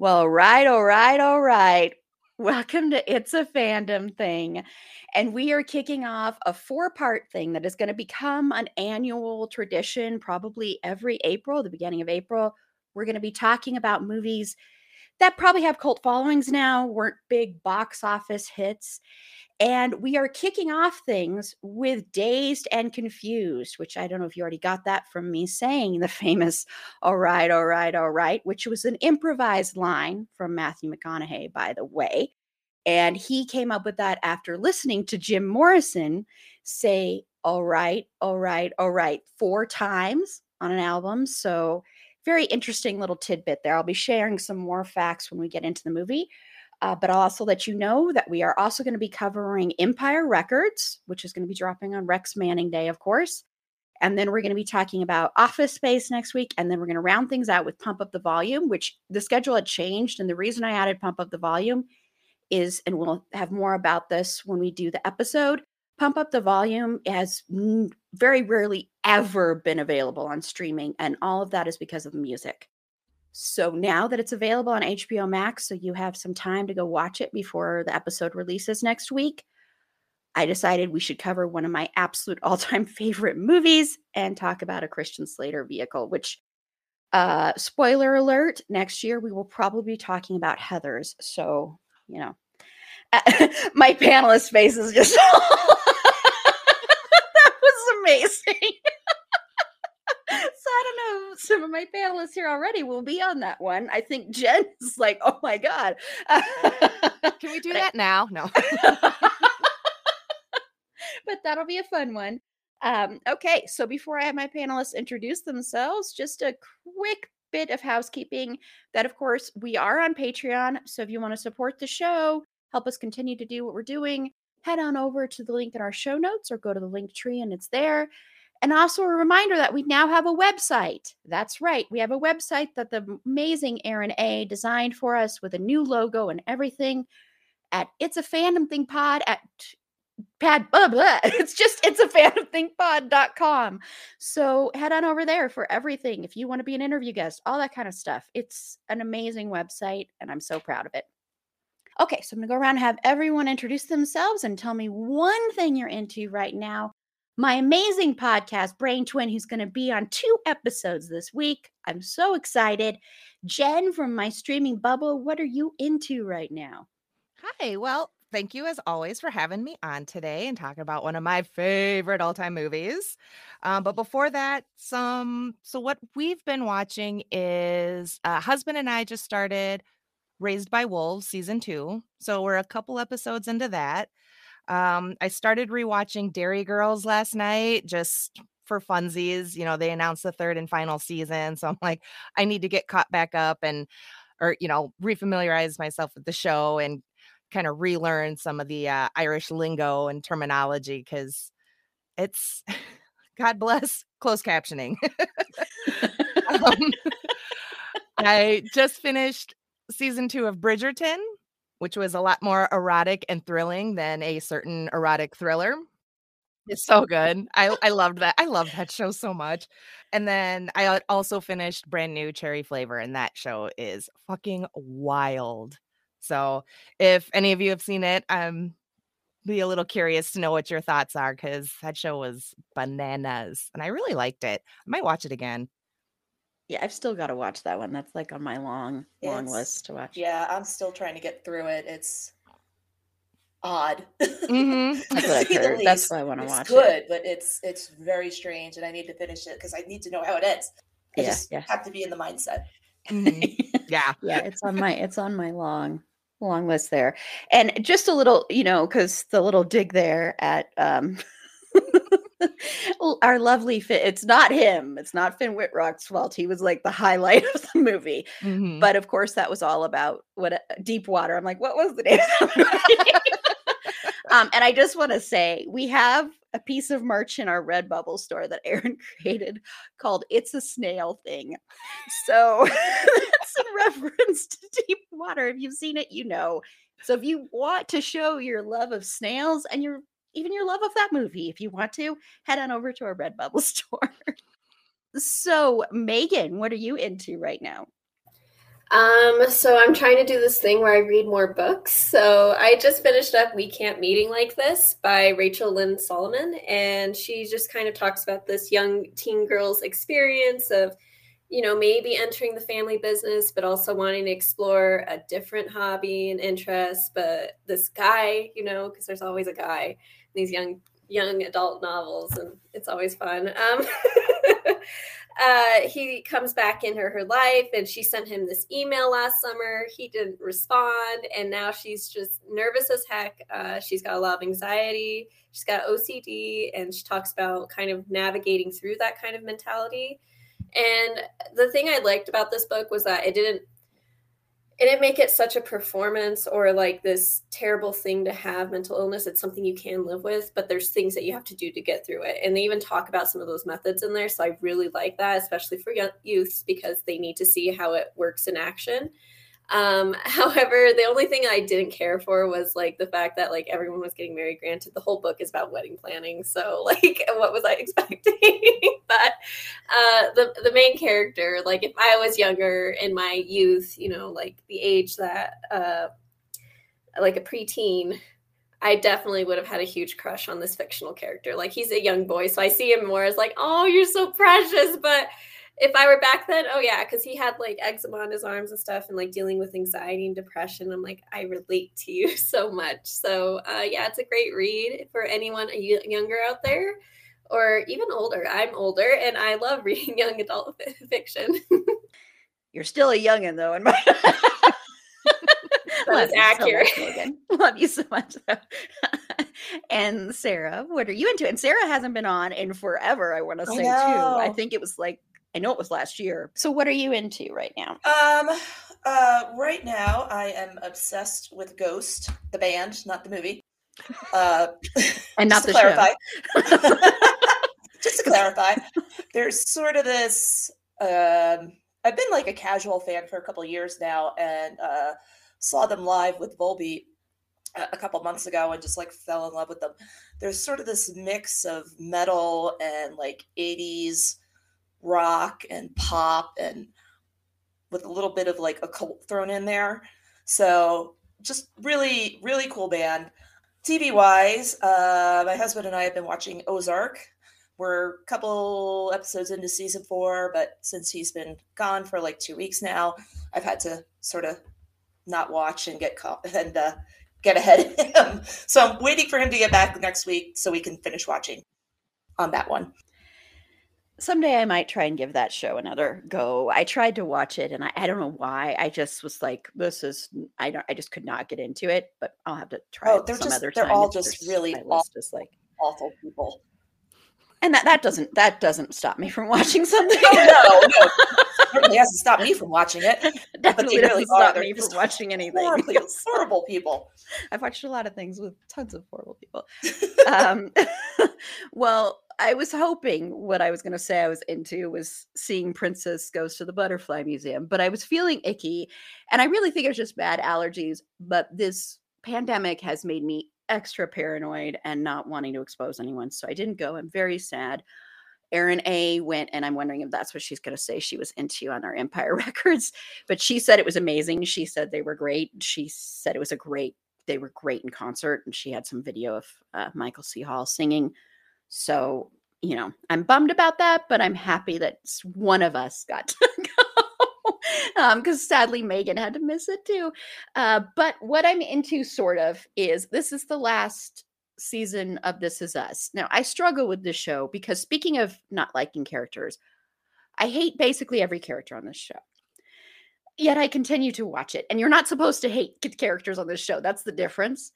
Well, right, all right, all right. Welcome to It's a Fandom Thing. And we are kicking off a four part thing that is going to become an annual tradition, probably every April, the beginning of April. We're going to be talking about movies that probably have cult followings now, weren't big box office hits. And we are kicking off things with Dazed and Confused, which I don't know if you already got that from me saying the famous, all right, all right, all right, which was an improvised line from Matthew McConaughey, by the way. And he came up with that after listening to Jim Morrison say, all right, all right, all right, four times on an album. So, very interesting little tidbit there. I'll be sharing some more facts when we get into the movie. Uh, but I'll also let you know that we are also going to be covering Empire Records, which is going to be dropping on Rex Manning Day, of course. And then we're going to be talking about Office Space next week. And then we're going to round things out with Pump Up the Volume, which the schedule had changed. And the reason I added Pump Up the Volume is, and we'll have more about this when we do the episode, Pump Up the Volume has very rarely ever been available on streaming. And all of that is because of the music. So now that it's available on HBO Max, so you have some time to go watch it before the episode releases next week, I decided we should cover one of my absolute all time favorite movies and talk about a Christian Slater vehicle, which, uh, spoiler alert, next year we will probably be talking about Heathers. So, you know, my panelist face is just. that was amazing. I don't know. Some of my panelists here already will be on that one. I think Jen is like, oh my God. Can we do that now? No. but that'll be a fun one. Um, okay, so before I have my panelists introduce themselves, just a quick bit of housekeeping that, of course, we are on Patreon. So if you want to support the show, help us continue to do what we're doing, head on over to the link in our show notes or go to the link tree and it's there. And also a reminder that we now have a website. That's right. We have a website that the amazing Erin A designed for us with a new logo and everything at It's a Fandom Thing Pod at pad blah, blah. it's just it's a fandom thing pod.com so head on over there for everything if you want to be an interview guest all that kind of stuff it's an amazing website and i'm so proud of it okay so i'm gonna go around and have everyone introduce themselves and tell me one thing you're into right now my amazing podcast, Brain Twin, who's going to be on two episodes this week. I'm so excited. Jen from my streaming bubble, what are you into right now? Hi. Well, thank you as always for having me on today and talking about one of my favorite all-time movies. Um, but before that, some so what we've been watching is uh, husband and I just started Raised by Wolves season two. So we're a couple episodes into that. Um, I started rewatching Derry Girls last night just for funsies. You know, they announced the third and final season. So I'm like, I need to get caught back up and, or, you know, refamiliarize myself with the show and kind of relearn some of the uh, Irish lingo and terminology because it's, God bless, closed captioning. um, I just finished season two of Bridgerton which was a lot more erotic and thrilling than a certain erotic thriller. It's so good. I I loved that. I loved that show so much. And then I also finished brand new Cherry Flavor, and that show is fucking wild. So if any of you have seen it, um, be a little curious to know what your thoughts are because that show was bananas and I really liked it. I might watch it again. Yeah, I've still got to watch that one. That's like on my long, long It's- list to watch. Yeah, I'm still trying to get through it. It's odd. Mhm. That's what I've heard. That's least. why I want to watch good, it. but it's it's very strange, and I need to finish it because I need to know how it ends. I Yeah, just yeah. have to be in the mindset. Mhm. Yeah. yeah it's on my it's on my long long list there and just a little you know because the little dig there at um l- our lovely fit it's not him it's not finn wittrock's fault he was like the highlight of the movie Mhm. but of course that was all about what a- deep water i'm like what was the name of the movie? um and i just want to say we have a piece of merch in our redbubble store that erin created called it's a snail thing so that's in reference to deep water if you've seen it you know so if you want to show your love of snails and your even your love of that movie if you want to head on over to our redbubble store so megan what are you into right now Um, so I'm trying to do this thing where I read more books. So I just finished up We Can't Meeting Like This by Rachel Lynn Solomon, and she just kind of talks about this young teen girl's experience of, you know, maybe entering the family business, but also wanting to explore a different hobby and interest. But this guy, you know, because there's always a guy these young young adult novels, and it's always fun. Um, uh, he comes back in her her life, and she sent him this email last summer. He didn't respond, and now she's just nervous as heck. Uh, she's got a lot of anxiety. She's got OCD, and she talks about kind of navigating through that kind of mentality. And the thing I liked about this book was that it didn't it didn't make it such a performance or like this terrible thing to have mental illness. It's something you can live with, but there's things that you have to do to get through it. And they even talk about some of those methods in there. So I really like that, especially for young youths, because they need to see how it works in action. Um, however, the only thing I didn't care for was like the fact that like everyone was getting married. Granted, the whole book is about wedding planning, so like, what was I expecting? but uh, the the main character, like, if I was younger in my youth, you know, like the age that uh, like a preteen. I definitely would have had a huge crush on this fictional character. Like he's a young boy, so I see him more as like, oh, you're so precious. But if I were back then, oh yeah, because he had like eczema on his arms and stuff, and like dealing with anxiety and depression. I'm like, I relate to you so much. So uh, yeah, it's a great read for anyone younger out there, or even older. I'm older, and I love reading young adult fi- fiction. You're still a youngin' though, in my Love is you so much, accurate. Love you so much. and Sarah, what are you into? And Sarah hasn't been on in forever, I want to I say too. I think it was like I know it was last year. So what are you into right now? Um, uh, right now I am obsessed with Ghost, the band, not the movie. Uh, And not the show. clarify. just to clarify, there's sort of this. Um, I've been like a casual fan for a couple of years now, and uh, saw them live with Volbeat a a couple months ago, and just like fell in love with them. There's sort of this mix of metal and like '80s rock and pop, and with a little bit of like occult thrown in there. So just really, really cool band. TV wise, uh, my husband and I have been watching Ozark. We're a couple episodes into season four, but since he's been gone for like two weeks now, I've had to sort of not watch and get caught and uh, get ahead of him. So I'm waiting for him to get back next week so we can finish watching on that one. Someday I might try and give that show another go. I tried to watch it and I, I don't know why. I just was like, this is I don't I just could not get into it, but I'll have to try Oh, it they're some just- other they're all just really my aw- list is like Awful people. and that that doesn't that doesn't stop me from watching something. Oh no, no, certainly hasn't stopped me from watching it. Definitely they really doesn't are. stop They're me from watching anything. Horribly, horrible people. I've watched a lot of things with tons of horrible people. um, well, I was hoping what I was going to say I was into was seeing Princess Goes to the Butterfly Museum, but I was feeling icky. And I really think it was just bad allergies. But this pandemic has made me extra paranoid and not wanting to expose anyone. So I didn't go. I'm very sad. Erin A went, and I'm wondering if that's what she's going to say she was into on our Empire Records. But she said it was amazing. She said they were great. She said it was a great they were great in concert, and she had some video of uh, Michael C. Hall singing. So you know, I'm bummed about that, but I'm happy that one of us got to go. because um, sadly Megan had to miss it too. Uh, but what I'm into, sort of, is this is the last season of This Is Us. Now, I struggle with this show because speaking of not liking characters, I hate basically every character on this show. Yet I continue to watch it. And you're not supposed to hate characters on this show. That's the difference.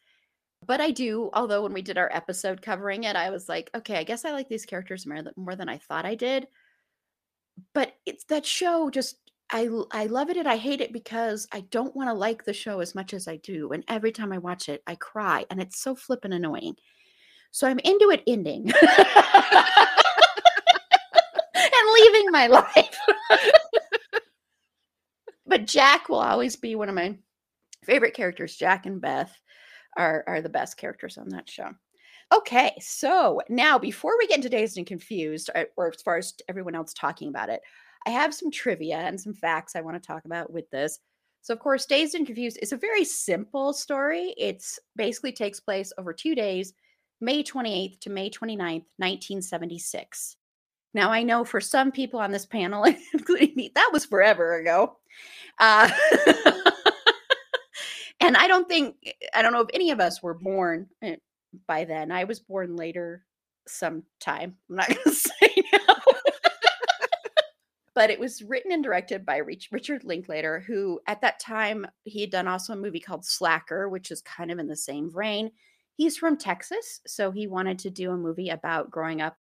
But I do, although when we did our episode covering it, I was like, okay, I guess I like these characters more than, more than I thought I did. But it's that show just I I love it and I hate it because I don't want to like the show as much as I do. And every time I watch it, I cry and it's so flippin' annoying. So I'm into it ending and leaving my life. but Jack will always be one of my favorite characters. Jack and Beth are, are the best characters on that show. Okay, so now before we get into Dazed and Confused, uh, or as far as everyone else talking about it, I have some trivia and some facts I want to talk about with this. So, of course, Dazed and Confused is a very simple story. It's basically takes place over two days, May 28th to May 29th, 1976. Now, I know for some people on this panel, including me, that was forever ago. Uh, and I don't think, I don't know if any of us were born eh, by then. I was born later sometime. I'm not going to say now but it was written and directed by Richard Linklater, who at that time he had done also a movie called Slacker, which is kind of in the same vein. He's from Texas, so he wanted to do a movie about growing up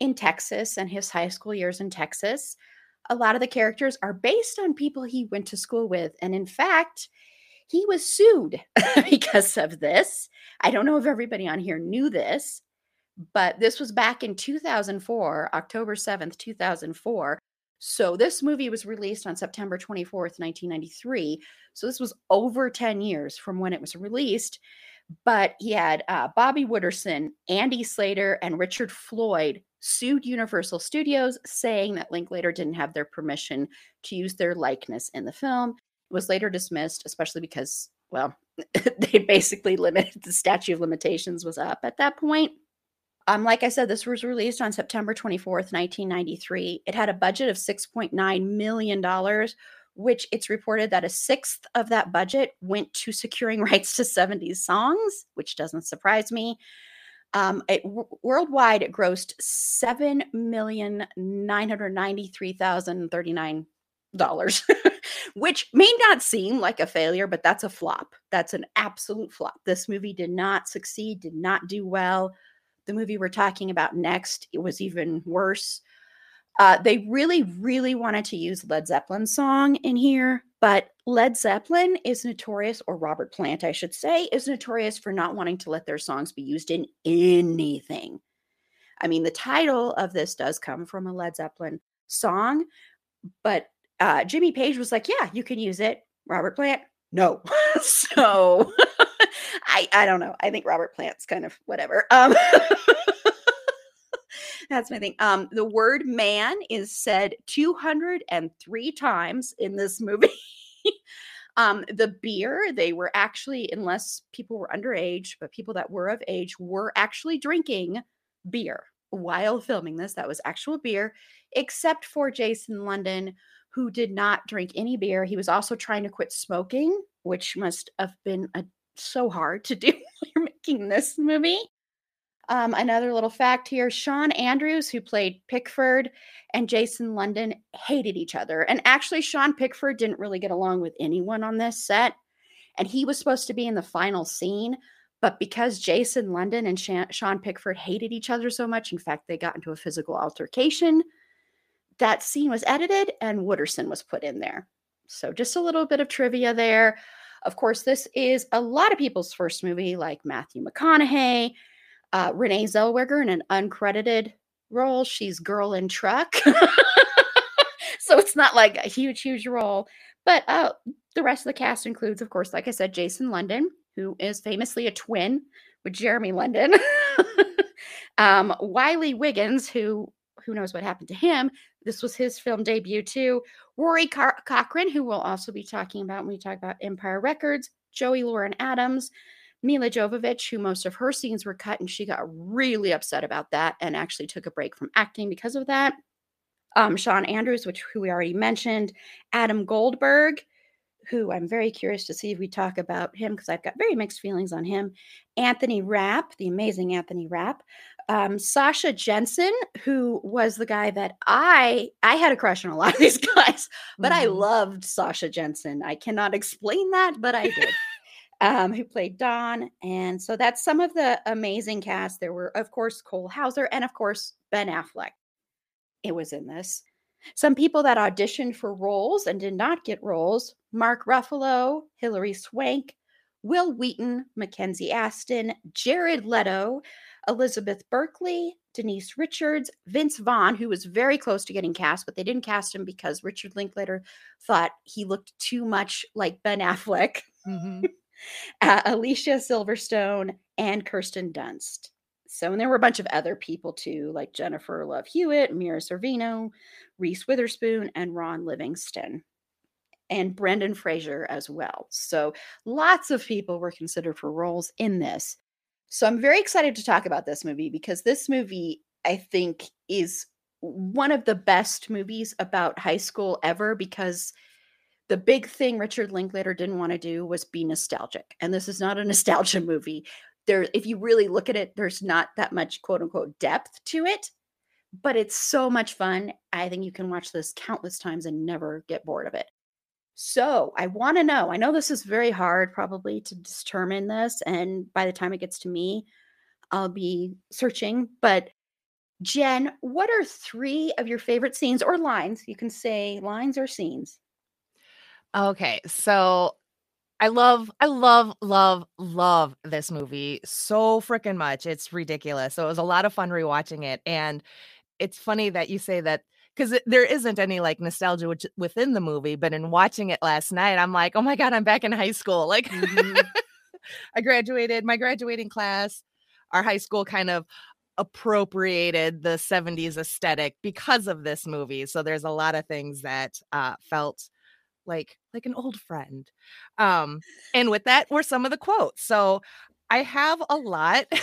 in Texas and his high school years in Texas. A lot of the characters are based on people he went to school with, and in fact, he was sued because of this. I don't know if everybody on here knew this, but this was back in 2004, October 7th, 2004 so this movie was released on September 24th, 1993. So this was over 10 years from when it was released. But he had uh, Bobby Wooderson, Andy Slater, and Richard Floyd sued Universal Studios, saying that Linklater didn't have their permission to use their likeness in the film. It was later dismissed, especially because, well, they basically limited the statute of limitations was up at that point. Um, like I said, this was released on September 24th, 1993. It had a budget of $6.9 million, which it's reported that a sixth of that budget went to securing rights to 70s songs, which doesn't surprise me. Um, it, w- worldwide, it grossed seven million nine hundred ninety-three thousand thirty-nine dollars, which may not seem like a failure, but that's a flop. That's an absolute flop. This movie did not succeed, did not do well the movie we're talking about next, it was even worse. Uh, they really, really wanted to use Led Zeppelin's song in here, but Led Zeppelin is notorious, or Robert Plant, I should say, is notorious for not wanting to let their songs be used in anything. I mean, the title of this does come from a Led Zeppelin song, but uh, Jimmy Page was like, "Yeah, you can use it." Robert Plant, no. so I I don't know. I think Robert Plant's kind of whatever. Um That's my thing. Um the word man is said 203 times in this movie. um the beer, they were actually unless people were underage, but people that were of age were actually drinking beer while filming this. That was actual beer except for Jason London who did not drink any beer. He was also trying to quit smoking, which must have been a so hard to do when you're making this movie. Um, another little fact here Shawn Andrews, who played Pickford, and Jason London hated each other. And actually, Sean Pickford didn't really get along with anyone on this set. And he was supposed to be in the final scene. But because Jason London and Sean Pickford hated each other so much, in fact, they got into a physical altercation, that scene was edited and Wooderson was put in there. So, just a little bit of trivia there. Of course, this is a lot of people's first movie, like Matthew McConaughey, uh, Renee Zellweger in an uncredited role. She's girl in truck. so it's not like a huge, huge role. But uh, the rest of the cast includes, of course, like I said, Jason London, who is famously a twin with Jeremy London. um, Wiley Wiggins, who who knows what happened to him. This was his film debut too. Rory Car- Cochrane, who we'll also be talking about when we talk about Empire Records. Joey Lauren Adams, Milla Jovovich, who most of her scenes were cut, and she got really upset about that and actually took a break from acting because of that. Um, Shawn Andrews, which who we already mentioned, Adam Goldberg, who I'm very curious to see if we talk about him because I've got very mixed feelings on him. Anthony Rapp, the amazing Anthony Rapp, um, Sasha Jensen, who was the guy that I I had a crush on a lot of these guys, but mm-hmm. I loved Sasha Jensen. I cannot explain that, but I did. um, who played Don, and so that's some of the amazing cast. There were, of course, Cole Hauser, and of course Ben Affleck. It was in this. Some people that auditioned for roles and did not get roles Mark Ruffalo, Hilary Swank, Wil Wheaton, Mackenzie Astin, Jared Leto, Elizabeth Berkley, Denise Richards, Vince Vaughn, who was very close to getting cast, but they didn't cast him because Richard Linklater thought he looked too much like Ben Affleck. Mm-hmm. uh, Alicia Silverstone, and Kirsten Dunst. So, and there were a bunch of other people too, like Jennifer Love Hewitt, Mira Sorvino, Reese Witherspoon, and Ron Livingston, and Brendan Fraser as well. So, lots of people were considered for roles in this. So, I'm very excited to talk about this movie because this movie, I think, is one of the best movies about high school ever because the big thing Richard Linklater didn't want to do was be nostalgic. And this is not a nostalgia movie there if you really look at it there's not that much quote unquote depth to it but it's so much fun i think you can watch this countless times and never get bored of it so i want to know i know this is very hard probably to determine this and by the time it gets to me i'll be searching but jen what are three of your favorite scenes or lines you can say lines or scenes okay so I love, I love, love, love this movie so freaking much. It's ridiculous. So it was a lot of fun rewatching it. And it's funny that you say that because there isn't any like nostalgia which, within the movie, but in watching it last night, I'm like, oh my God, I'm back in high school. Like, mm-hmm. I graduated, my graduating class, our high school kind of appropriated the 70s aesthetic because of this movie. So there's a lot of things that uh, felt like like an old friend. Um, and with that were some of the quotes. So I have a lot.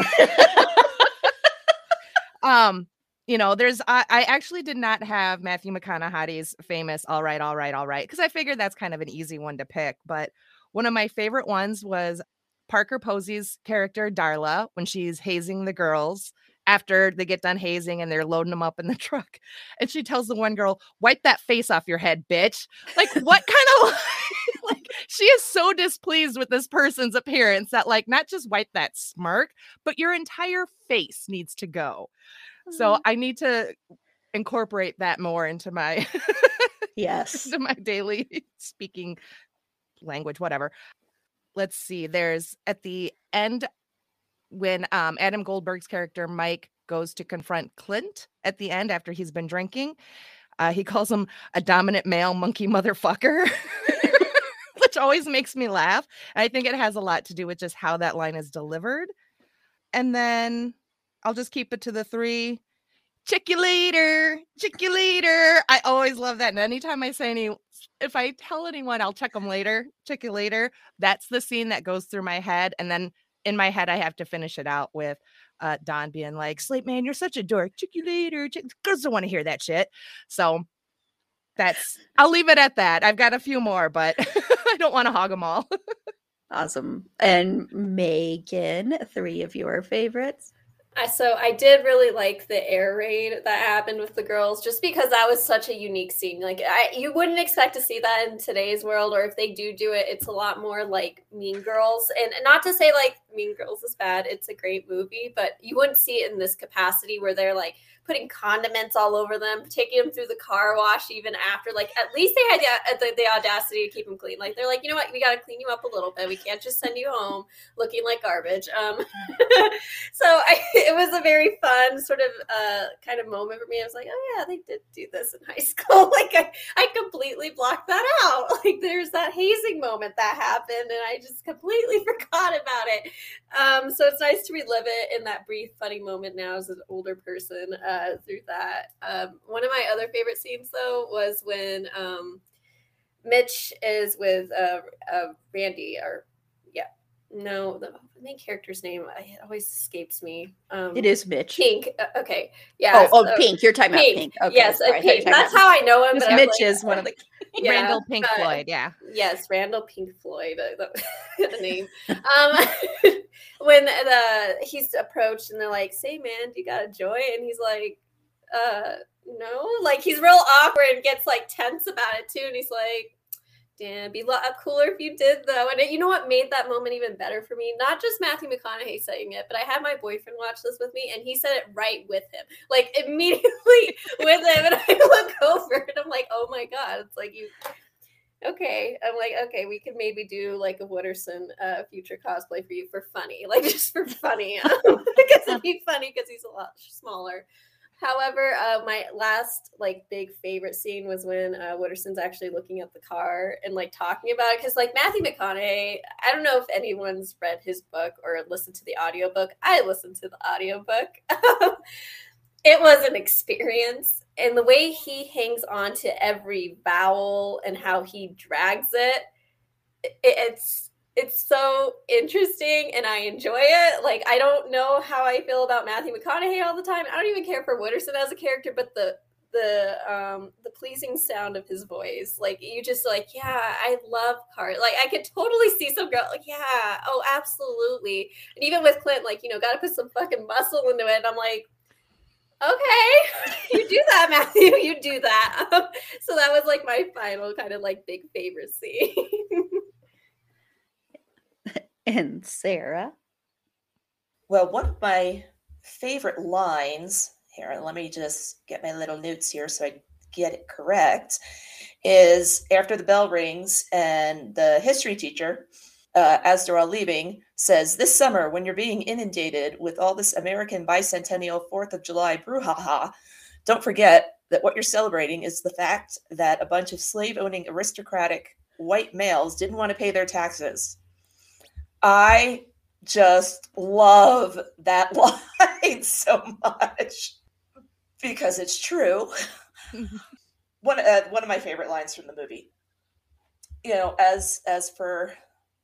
um, you know, there's I, I actually did not have Matthew McConaughey's famous "All right, all right, all right" because I figured that's kind of an easy one to pick. But one of my favorite ones was Parker Posey's character Darla when she's hazing the girls after they get done hazing and they're loading them up in the truck. And she tells the one girl, "Wipe that face off your head, bitch." Like what kind of like she is so displeased with this person's appearance that like not just wipe that smirk, but your entire face needs to go. Mm-hmm. So I need to incorporate that more into my yes, into my daily speaking language whatever. Let's see. There's at the end when um, Adam Goldberg's character Mike goes to confront Clint at the end after he's been drinking, uh, he calls him a dominant male monkey motherfucker, which always makes me laugh. And I think it has a lot to do with just how that line is delivered. And then I'll just keep it to the three. Check you later. Check you later. I always love that. And anytime I say any, if I tell anyone I'll check them later, check you later, that's the scene that goes through my head. And then in my head, I have to finish it out with uh, Don being like, "Sleep man, you're such a dork. Check you later." Check. Girls don't want to hear that shit. So that's. I'll leave it at that. I've got a few more, but I don't want to hog them all. awesome. And Megan, three of your favorites. So I did really like the air raid that happened with the girls, just because that was such a unique scene. Like I, you wouldn't expect to see that in today's world, or if they do do it, it's a lot more like Mean Girls. And not to say like Mean Girls is bad; it's a great movie, but you wouldn't see it in this capacity where they're like putting condiments all over them, taking them through the car wash even after. Like at least they had the, the, the audacity to keep them clean. Like they're like, you know what, we got to clean you up a little bit. We can't just send you home looking like garbage. Um, so I, it was a very fun sort of uh, kind of moment for me. I was like, oh yeah, they did do this in high school. like I, I completely blocked that out. Like there's that hazing moment that happened, and I just completely forgot about it. Um, so it's nice to relive it in that brief funny moment now as an older person. Uh, uh, through that. Um, one of my other favorite scenes, though, was when um, Mitch is with uh, uh, Randy, or yeah, no, the main character's name it always escapes me. Um, it is Mitch. Pink. Uh, okay. Yeah. Oh, oh, Pink. You're talking Pink. about Pink. Okay. Yes, uh, Pink. That's how I know him. But Mitch like, is one of the. Yeah, Randall Pink Floyd. Yeah. Yes, Randall Pink Floyd. Uh, the, the name. um, when the he's approached and they're like, "Say, man, do you got a joy?" and he's like, "Uh, no." Like he's real awkward and gets like tense about it too, and he's like Damn, be a lot cooler if you did though. And it, you know what made that moment even better for me? Not just Matthew McConaughey saying it, but I had my boyfriend watch this with me, and he said it right with him, like immediately with him. And I look over, and I'm like, oh my god, it's like you. Okay, I'm like, okay, we could maybe do like a Wooderson uh, future cosplay for you for funny, like just for funny, because it'd be funny because he's a lot smaller. However, uh, my last like big favorite scene was when uh, Wooderson's actually looking at the car and like talking about it because like Matthew McConaughey, I don't know if anyone's read his book or listened to the audiobook. I listened to the audiobook. it was an experience, and the way he hangs on to every vowel and how he drags it, it's it's so interesting and I enjoy it. Like I don't know how I feel about Matthew McConaughey all the time. I don't even care for Wooderson as a character, but the the um the pleasing sound of his voice like you just like yeah i love car like i could totally see some girl like yeah oh absolutely and even with clint like you know gotta put some fucking muscle into it and i'm like okay. You do that matthew. You do that. So that was like my final kind of like big favorite scene. And Sarah. Well, one of my favorite lines here, let me just get my little notes here so I get it correct, is after the bell rings and the history teacher, uh, as they're all leaving, says, This summer, when you're being inundated with all this American bicentennial 4th of July brouhaha, don't forget that what you're celebrating is the fact that a bunch of slave owning aristocratic white males didn't want to pay their taxes. I just love that line so much because it's true. one uh, one of my favorite lines from the movie. You know, as as for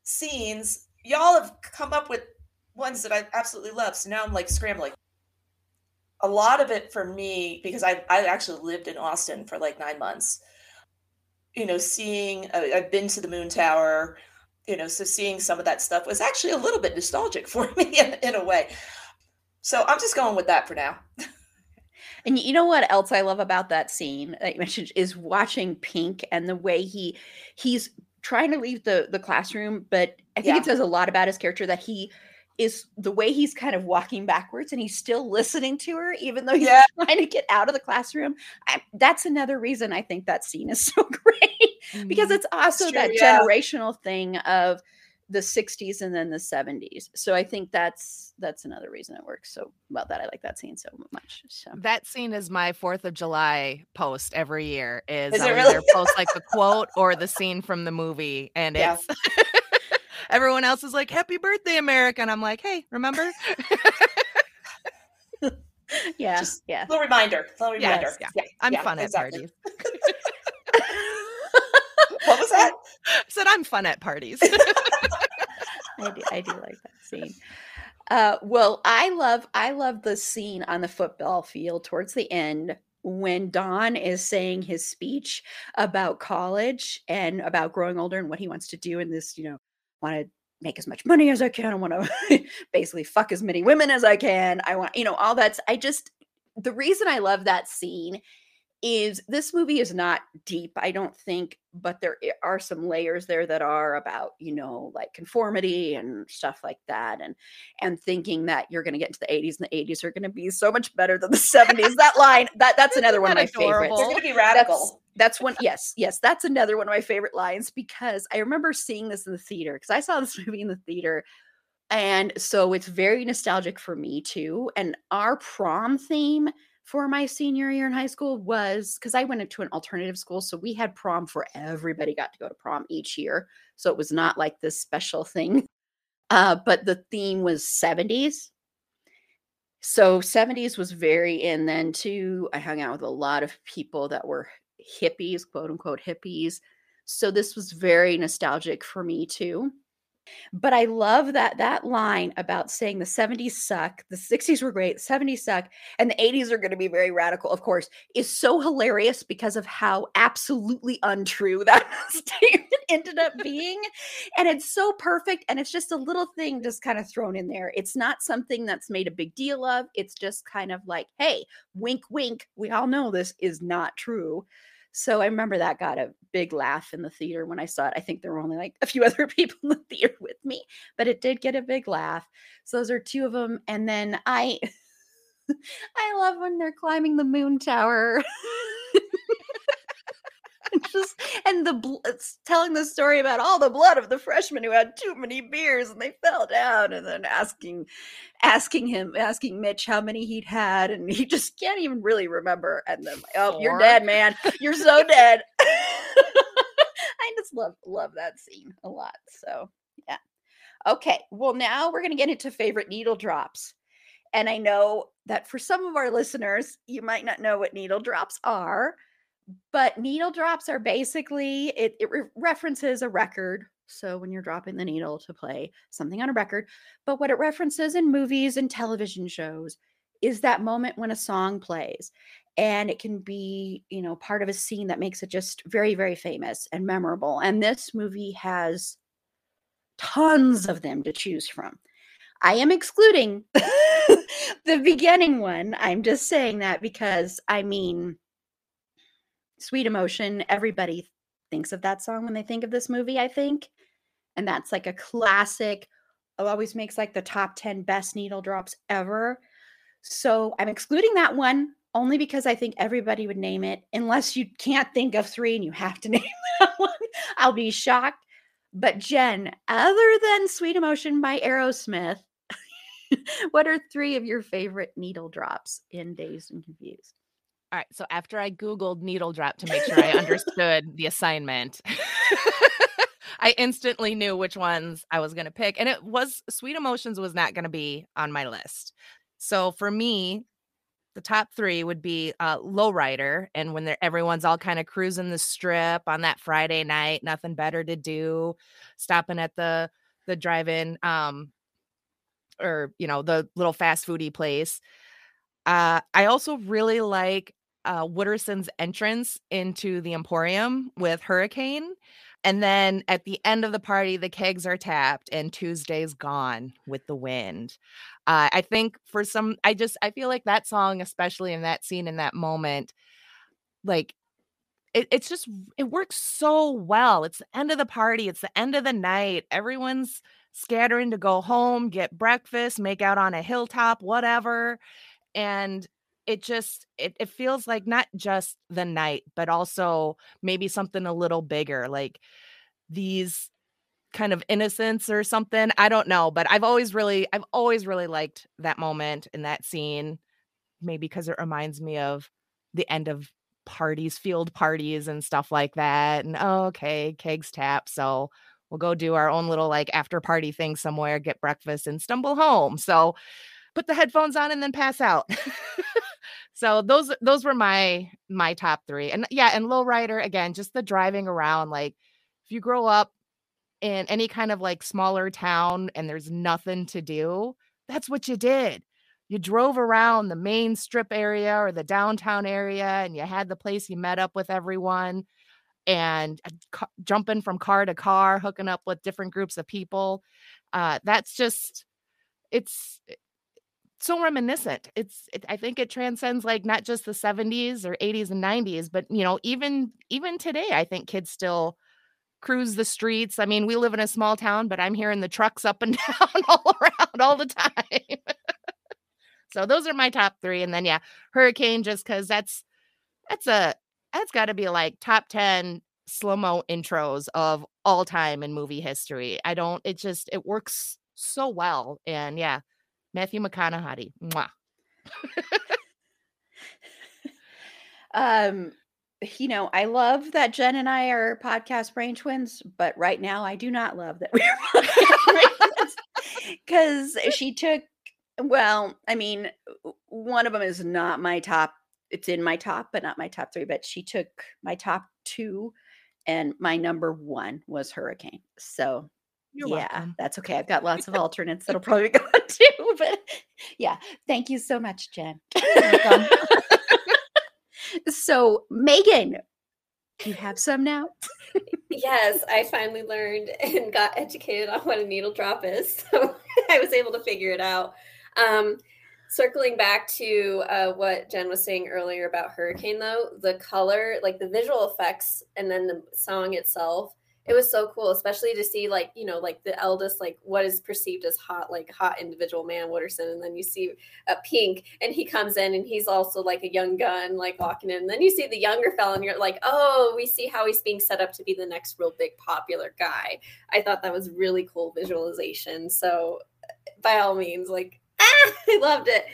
scenes, y'all have come up with ones that I absolutely love. So now I'm like scrambling. A lot of it for me because I I actually lived in Austin for like nine months. You know, seeing uh, I've been to the Moon Tower you know, so seeing some of that stuff was actually a little bit nostalgic for me in, in a way. So I'm just going with that for now. And you know what else I love about that scene that you mentioned is watching Pink and the way he he's trying to leave the the classroom, but I think yeah. it says a lot about his character that he is the way he's kind of walking backwards and he's still listening to her even though he's yeah. trying to get out of the classroom. I, that's another reason I think that scene is so great mm-hmm. because it's also that yeah. generational thing of the 60s and then the 70s. So I think that's that's another reason it works so well that I like that scene so much. So that scene is my 4th of July post every year is, is I'll really? either post like the quote or the scene from the movie and yeah. it's everyone else is like happy birthday America and I'm like, "Hey, remember?" yeah. Just yeah. Little reminder. A little reminder. Yes, yeah. yeah. I'm yeah, fun exactly. at parties. what was that? I said I'm fun at parties. I do, I do like that scene. Uh, well, I love I love the scene on the football field towards the end when Don is saying his speech about college and about growing older and what he wants to do in this, you know, want to make as much money as I can. I want to basically fuck as many women as I can. I want, you know, all that's I just the reason I love that scene is this movie is not deep, I don't think, but there are some layers there that are about, you know, like conformity and stuff like that. And and thinking that you're gonna get into the 80s and the 80s are gonna be so much better than the 70s. that line, that that's another one of my adorable? favorites. They're gonna be radical. That's, that's one, yes, yes, that's another one of my favorite lines because I remember seeing this in the theater because I saw this movie in the theater and so it's very nostalgic for me too. And our prom theme for my senior year in high school was because I went into an alternative school. So we had prom for everybody got to go to prom each year. So it was not like this special thing. Uh, but the theme was 70s. So 70s was very in then too. I hung out with a lot of people that were hippies, quote unquote hippies. So this was very nostalgic for me too. But I love that that line about saying the 70s suck, the 60s were great, 70s suck, and the 80s are going to be very radical, of course, is so hilarious because of how absolutely untrue that statement ended up being. And it's so perfect. And it's just a little thing just kind of thrown in there. It's not something that's made a big deal of. It's just kind of like, hey, wink, wink. We all know this is not true. So I remember that got a big laugh in the theater when I saw it. I think there were only like a few other people in the theater with me, but it did get a big laugh. So those are two of them. And then I I love when they're climbing the moon tower. just and the bl- it's telling the story about all the blood of the freshmen who had too many beers and they fell down and then asking asking him asking mitch how many he'd had and he just can't even really remember and then like, oh you you're dead man. You're so dead. I just love love that scene a lot so yeah. Okay well now we're going to get into favorite needle drops. And i know that for some of our listeners you might not know what needle drops are but needle drops are basically it, it re- references a record so when you're dropping the needle to play something on a record but what it references in movies and television shows is that moment when a song plays and it can be you know part of a scene that makes it just very very famous and memorable and this movie has tons of them to choose from. I am excluding the beginning one i'm just saying that because i mean Sweet Emotion, everybody thinks of that song when they think of this movie, I think. And that's like a classic, uh, always makes like the top 10 best needle drops ever. So I'm excluding that one only because I think everybody would name it, unless you can't think of three and you have to name that one. I'll be shocked. But Jen, other than Sweet Emotion by Aerosmith, what are three of your favorite needle drops in Dazed and Confused? All right. So after I Googled needle drop to make sure I understood the assignment, I instantly knew which ones I was going to pick. And it was Sweet Emotions was not going to be on my list. So for me, the top three would be uh, Lowrider. And when everyone's all kind of cruising the strip on that Friday night, nothing better to do, stopping at the the drive-in um or you know the little fast foodie place uh, I also really like uh, Wooderson's entrance into the Emporium with Hurricane. And then at the end of the party, the kegs are tapped and Tuesday's gone with the wind. Uh, I think for some, I just, I feel like that song, especially in that scene, in that moment, like it, it's just, it works so well. It's the end of the party, it's the end of the night. Everyone's scattering to go home, get breakfast, make out on a hilltop, whatever and it just it, it feels like not just the night but also maybe something a little bigger like these kind of innocence or something i don't know but i've always really i've always really liked that moment in that scene maybe because it reminds me of the end of parties field parties and stuff like that and oh, okay kegs tap so we'll go do our own little like after party thing somewhere get breakfast and stumble home so put the headphones on and then pass out. so those those were my my top three. And yeah, and lowrider again, just the driving around. Like if you grow up in any kind of like smaller town and there's nothing to do, that's what you did. You drove around the main strip area or the downtown area and you had the place you met up with everyone and uh, jumping from car to car, hooking up with different groups of people. Uh, that's just, it's, so reminiscent. It's it, I think it transcends like not just the 70s or 80s and 90s, but you know, even even today I think kids still cruise the streets. I mean, we live in a small town, but I'm hearing the trucks up and down all around all the time. so those are my top 3 and then yeah, Hurricane just cuz that's that's a that's got to be like top 10 slow-mo intros of all time in movie history. I don't it just it works so well and yeah, Matthew McConaughey. Mwah. um, you know, I love that Jen and I are podcast brain twins, but right now I do not love that we're because she took. Well, I mean, one of them is not my top. It's in my top, but not my top three. But she took my top two and my number one was Hurricane. So You're yeah, welcome. that's okay. I've got lots of alternates that'll probably go on too. But yeah, thank you so much, Jen. welcome. so Megan, you have some now? Yes, I finally learned and got educated on what a needle drop is. So I was able to figure it out. Um, circling back to uh, what Jen was saying earlier about Hurricane, though, the color, like the visual effects, and then the song itself, it was so cool, especially to see, like, you know, like the eldest, like what is perceived as hot, like hot individual man, Wooderson. And then you see a pink, and he comes in and he's also like a young gun, like walking in. And then you see the younger fella, and you're like, oh, we see how he's being set up to be the next real big popular guy. I thought that was really cool visualization. So, by all means, like, ah, I loved it.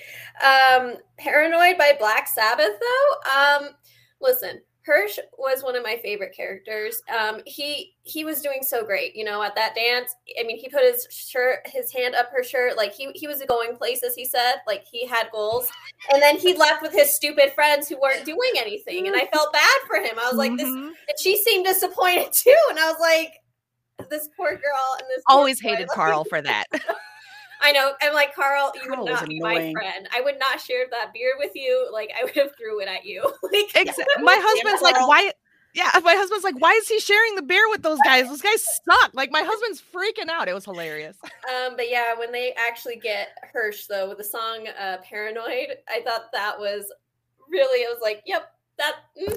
Um, Paranoid by Black Sabbath, though. Um, listen, Hirsch was one of my favorite characters. Um, he he was doing so great, you know, at that dance. I mean, he put his shirt, his hand up her shirt, like he he was going places. He said, like he had goals, and then he left with his stupid friends who weren't doing anything, and I felt bad for him. I was like, this, Mhm. and she seemed disappointed too, and I was like, this poor girl and this Always hated Carl for that. I know. I'm like, Carl, you Carl would not be my friend. I would not share that beer with you. Like, I would have threw it at you. like, Exa- my husband's like, Carl. why? Yeah, my husband's like, why is he sharing the beer with those guys? Those guys suck. Like, my husband's freaking out. It was hilarious. Um, but yeah, when they actually get Hirsch though with the song uh, "Paranoid," I thought that was really. I was like, "Yep, that mhm,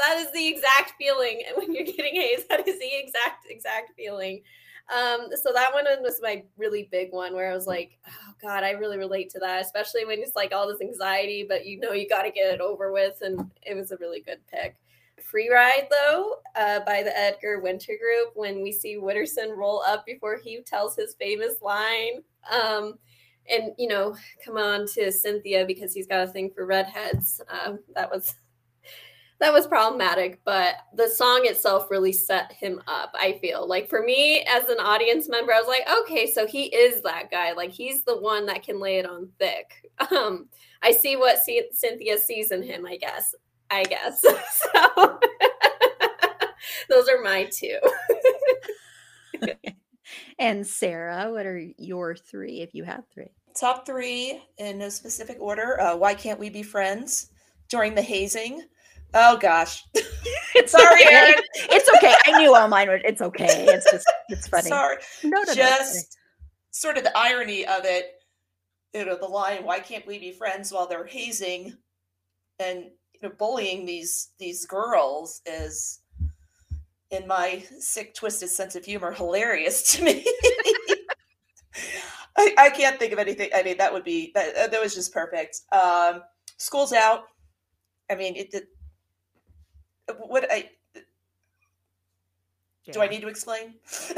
that is the exact feeling." And when you're getting haze, that is the exact exact feeling. Um, so that one was my really big one where I was like, "Oh God, I really relate to that," especially when it's like all this anxiety, but you know you got to get it over with, and it was a really good pick. Free Ride, though, uh, by the Edgar Winter Group, when we see Wooderson roll up before he tells his famous line. Um, and, you know, come on to Cynthia because he's got a thing for redheads. Um, that was. That was problematic, but the song itself really set him up. I feel like for me as an audience member, I was like, okay, so he is that guy. Like he's the one that can lay it on thick. Um, I see what C- Cynthia sees in him. I guess. I guess. so those are my two. And Sarah, what are your three if you have three? Top three in no specific order. Uh, Why can't we be friends during the hazing? Oh gosh, It's Sorry. Erin. It's okay. I knew all mine were. It's okay. It's just it's funny. sorry. No, no, no, Just sort of the irony of it. You know, the line "Why can't we be friends?" while they're hazing and you know bullying these these girls is, in my sick, twisted sense of humor, hilarious to me. I, I can't think of anything. I mean, that would be that. That was just perfect. Um, school's out. I mean, it. it what I do I need to explain?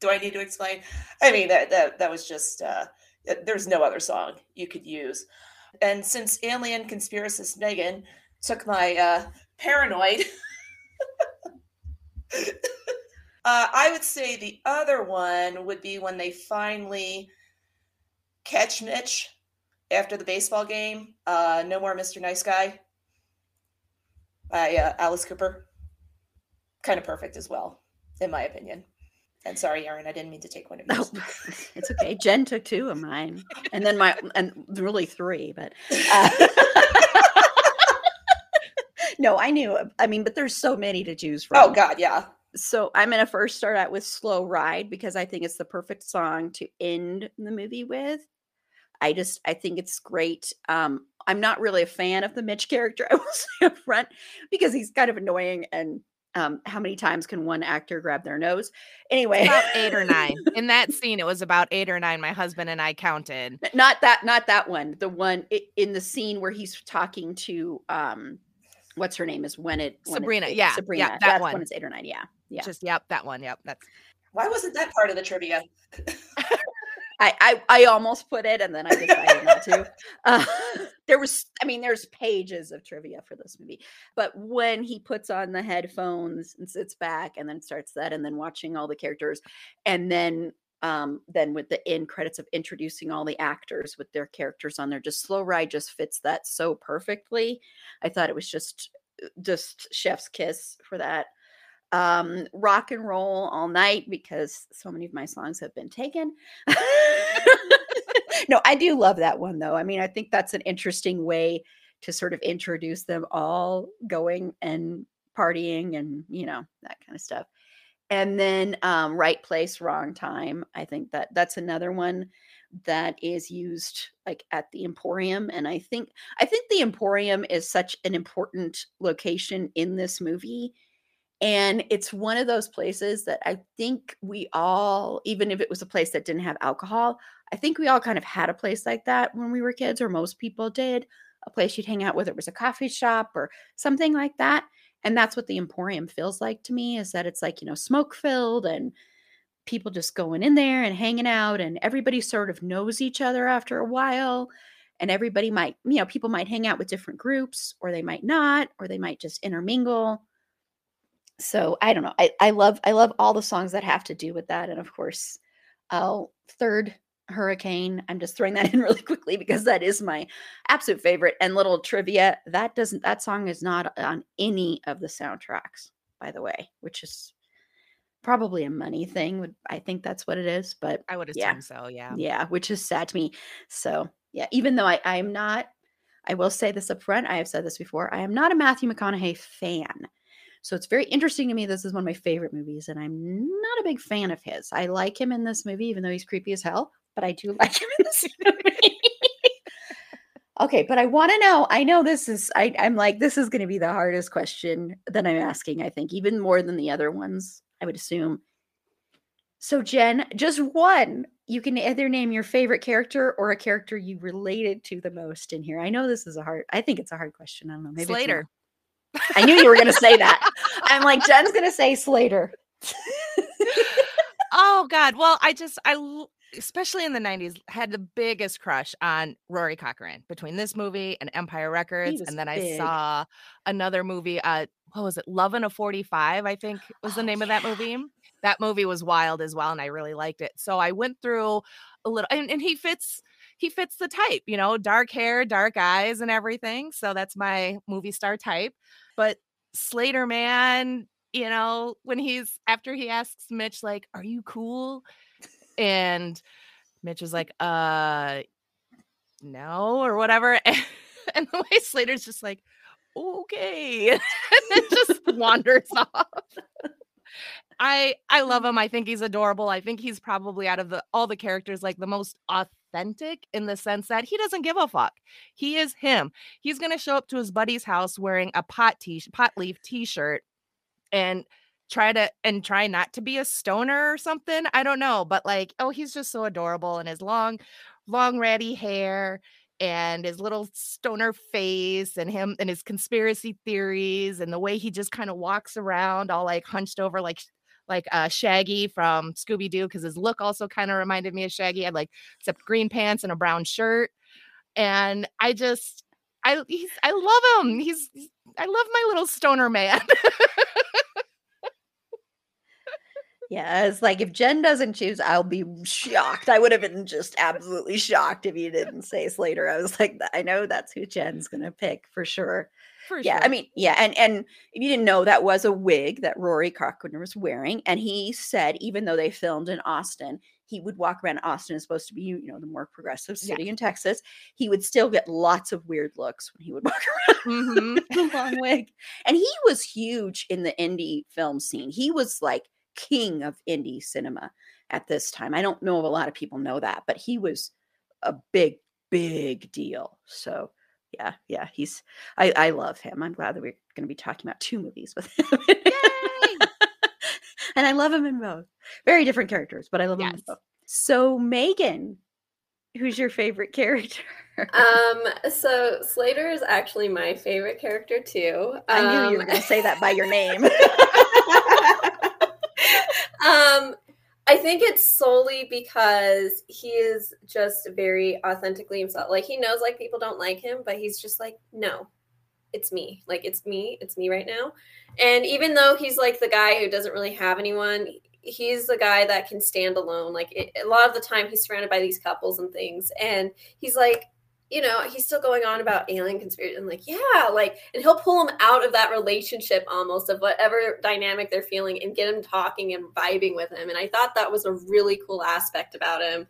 do I need to explain? I mean that that that was just uh there's no other song you could use. And since alien conspiracist Megan took my uh paranoid uh I would say the other one would be when they finally catch Mitch after the baseball game. Uh No More Mr. Nice Guy by uh, Alice Cooper kind of perfect as well, in my opinion. And sorry, Erin, I didn't mean to take one of yours. It's okay. Jen took two of mine, and then my and really three, but uh, no, I knew. I mean, but there's so many to choose from. oh God, yeah. So I'm gonna first start out with "Slow Ride" because I think it's the perfect song to end the movie with. I just I think it's great. Um, I'm not really a fan of the Mitch character. I will say up front because he's kind of annoying and. Um, how many times can one actor grab their nose? Anyway, About eight or nine. In that scene, it was about eight or nine. My husband and I counted. Not that not that one the one in the scene where he's talking to um what's her name is when it when Sabrina, eight- yeah, yeah, sabrina that that's one. when it's eight or nine yeah yeah Just yep, that one. Yep, that's Why wasn't that part of the trivia? I, I i almost put it and then i decided not to uh, there was i mean there's pages of trivia for this movie but when he puts on the headphones and sits back and then starts that and then watching all the characters and then um then with the end credits of introducing all the actors with their characters on there just slow ride just fits that so perfectly i thought it was just uh, just chef's kiss for that Um, rock and roll all night because so many of my songs have been taken. no, I do love that one though. I mean, I think that's an interesting way to sort of introduce them all going and partying and you know that kind of stuff and then um, right place wrong time i think that that's another one that is used like at the emporium and i think i think the emporium is such an important location in this movie and it's one of those places that i think we all even if it was a place that didn't have alcohol i think we all kind of had a place like that when we were kids or most people did a place you'd hang out whether it was a coffee shop or something like that. And that's what the emporium feels like to me is that it's like you know smoke filled and people just going in there and hanging out and everybody sort of knows each other after a while. And everybody might you know people might hang out with different groups or they might not or they might just intermingle so i don't know i, I love i love all the songs that have to do with that and of course uh, third hurricane i'm just throwing that in really quickly because that is my absolute favorite and little trivia that doesn't that song is not on any of the soundtracks by the way which is probably a money thing would i think that's what it is but I would assume yeah so. Yeah. yeah which is sad to me so yeah even though i i'm not i will say this up front i have said this before i am not a matthew mcconaughey fan so it's very interesting to me this is one of my favorite movies and i'm not a big fan of his i like him in this movie even though he's creepy as hell but i do like him in this movie okay but i want to know i know this is I, i'm like this is going to be the hardest question that i'm asking i think even more than the other ones i would assume so jen just one you can either name your favorite character or a character you related to the most in here i know this is a hard i think it's a hard question i don't know maybe. Slater. I knew you were going to say that i'm like jen's going to say slater Oh God. Well, I just I, especially in the 90s had the biggest crush on Rory Cochrane between this movie and Empire Records and then I saw another movie uh what was it? Love and a 45 I think was the Oh, name of that movie. That movie was wild as well and I really liked it. So I went through a little and, and he fits he fits the type, you know, dark hair, dark eyes and everything. So that's my movie star type. But Slater man, you know, when he's after he asks Mitch like, "Are you cool?" and Mitch is like, "Uh, no," or whatever, and the way Slater's just like, "Okay," and then just wanders off. I I love mm-hmm. him. I think he's adorable. I think he's probably out of the all the characters like the most authentic in the sense that he doesn't give a fuck. He is him. He's gonna show up to his buddy's house wearing a pot t pot leaf t-shirt and try to and try not to be a stoner or something. I don't know, but like, oh, he's just so adorable and his long, long ratty hair and his little stoner face and him and his conspiracy theories and the way he just kind of walks around all like hunched over like like uh Shaggy from Scooby Doo because his look also kind of reminded me of Shaggy. I had like except green pants and a brown shirt, and I just I he's I love him. He's I love my little stoner man. Yeah, it's like if Jen doesn't choose, I'll be shocked. I would have been just absolutely shocked if you didn't say Slater. I was like, I know that's who Jen's gonna pick for sure. For yeah, I mean, yeah, and and if you didn't know, that was a wig that Rory Cochrane was wearing, and he said even though they filmed in Austin, he would walk around. Austin is supposed to be, you know, the more progressive Yeah. city in Texas. He would still get lots of weird looks when he would walk around Mhm. with the long wig, and he was huge in the indie film scene. He was like king of indie cinema at this time. I don't know if a lot of people know that, but he was a big, big deal. So yeah, yeah, he's I, I love him. I'm glad that we're going to be talking about two movies with him. Yay! and I love him in both. Very different characters, but I love him in both. So Megan, who's your favorite character? Um, so Slater is actually my favorite character too. I knew you Um, were going to say that by your name. um, I think it's solely because he is just very authentically himself. Like he knows like people don't like him, but he's just like, no, it's me. Like it's me. It's me right now. And even though he's like the guy who doesn't really have anyone, he's the guy that can stand alone. Like it, a lot of the time, he's surrounded by these couples and things, and he's like, you know, he's still going on about alien conspiracy and like, yeah, like, and he'll pull him out of that relationship almost of whatever dynamic they're feeling and get him talking and vibing with him. And I thought that was a really cool aspect about him.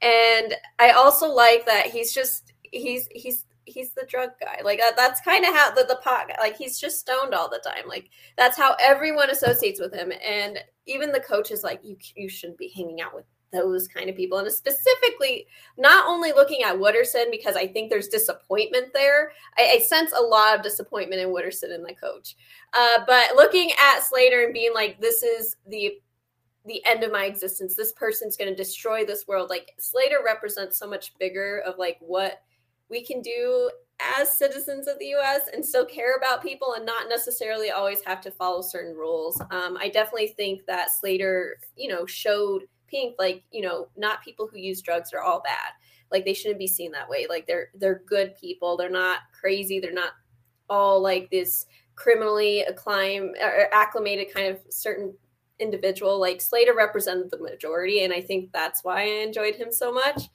And I also like that he's just he's he's he's the drug guy. Like that, that's kind of how the the pot like he's just stoned all the time. Like that's how everyone associates with him. And even the coach is like, you you shouldn't be hanging out with those kind of people and specifically not only looking at wooderson because i think there's disappointment there. I, I sense a lot of disappointment in wooderson and the coach. Uh, but looking at slater and being like this is the the end of my existence. This person's going to destroy this world. Like slater represents so much bigger of like what we can do as citizens of the US and still care about people and not necessarily always have to follow certain rules. Um, I definitely think that Slater, you know, showed pink like you know not people who use drugs are all bad. Like they shouldn't be seen that way. Like they're they're good people. They're not crazy. They're not all like this criminally acclaim or acclimated kind of certain individual. Like slater represented the majority and i think that's why i enjoyed him so much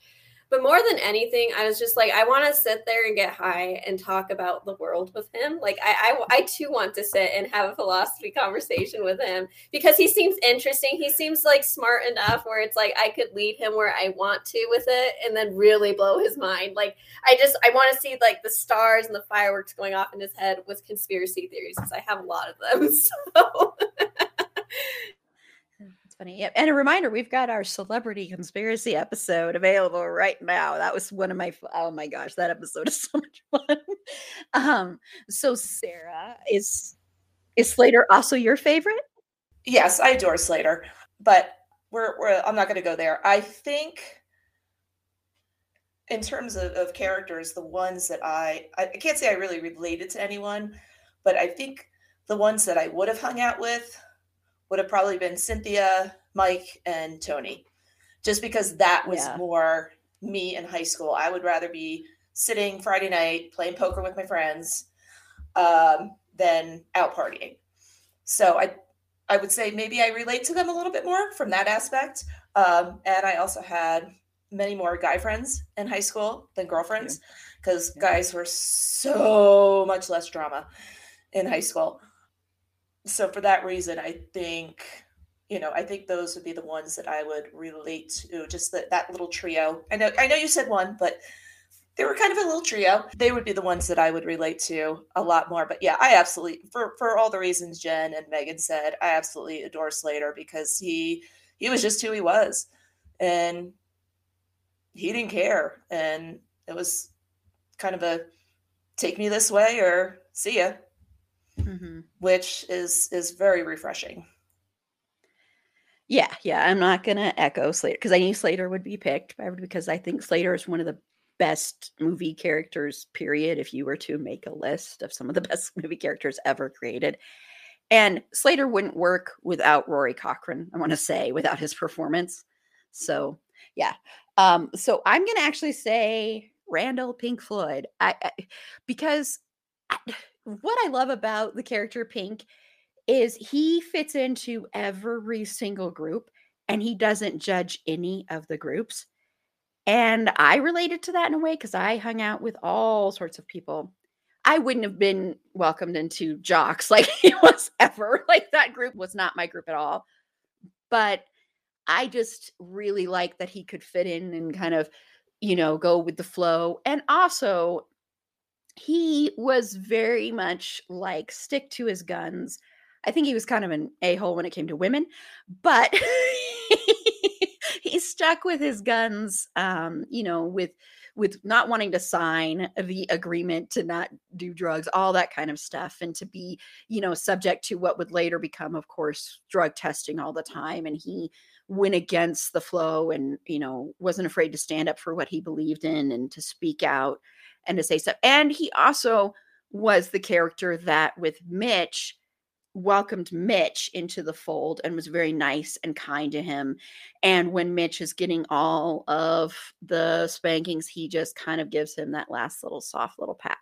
but more than anything, I was just like, I want to sit there and get high and talk about the world with him. Like, I, I, I too want to sit and have a philosophy conversation with him because he seems interesting. He seems like smart enough where it's like I could lead him where I want to with it and then really blow his mind. Like, I just, I want to see like the stars and the fireworks going off in his head with conspiracy theories because I have a lot of them. So funny. Yep. And a reminder, we've got our celebrity conspiracy episode available right now. That was one of my oh my gosh, that episode is so much fun. um, so Sarah, is is Slater also your favorite? Yes, I adore Slater, but we're, we're I'm not gonna go there. I think in terms of, of characters, the ones that I I can't say I really related to anyone, but I think the ones that I would have hung out with would have probably been Cynthia, Mike, and Tony, just because that was yeah. more me in high school. I would rather be sitting Friday night playing poker with my friends um, than out partying. So I, I would say maybe I relate to them a little bit more from that aspect. Um, and I also had many more guy friends in high school than girlfriends because yeah. guys were so much less drama in high school so for that reason, I think you know, I think those would be the ones that I would relate to. Just that that little trio. I know, I know you said one, but they were kind of a little trio. They would be the ones that I would relate to a lot more. But yeah, I absolutely for for all the reasons Jen and Megan said, I absolutely adore Slater because he he was just who he was, and he didn't care, and it was kind of a take me this way or see ya mm-hmm. which is is very refreshing. Yeah, yeah. I'm not gonna echo Slater because I knew Slater would be picked because I think Slater is one of the best movie characters, period. If you were to make a list of some of the best movie characters ever created. And Slater wouldn't work without Rory Cochrane, I want to say, without his performance. So yeah. Um, so I'm gonna actually say Randall Pink Floyd. I, I because I, what I love about the character Pink is he fits into every single group and he doesn't judge any of the groups. And I related to that in a way because I hung out with all sorts of people. I wouldn't have been welcomed into jocks like he was ever. Like that group was not my group at all. But I just really like that he could fit in and kind of, you know, go with the flow. And also, he was very much like stick to his guns. I think he was kind of an a hole when it came to women, but he stuck with his guns. Um, you know, with with not wanting to sign the agreement to not do drugs, all that kind of stuff, and to be, you know, subject to what would later become, of course, drug testing all the time. And he went against the flow and, you know, wasn't afraid to stand up for what he believed in and to speak out and to say stuff. And he also was the character that with Mitch welcomed Mitch into the fold and was very nice and kind to him. And when Mitch is getting all of the spankings, he just kind of gives him that last little soft little pat.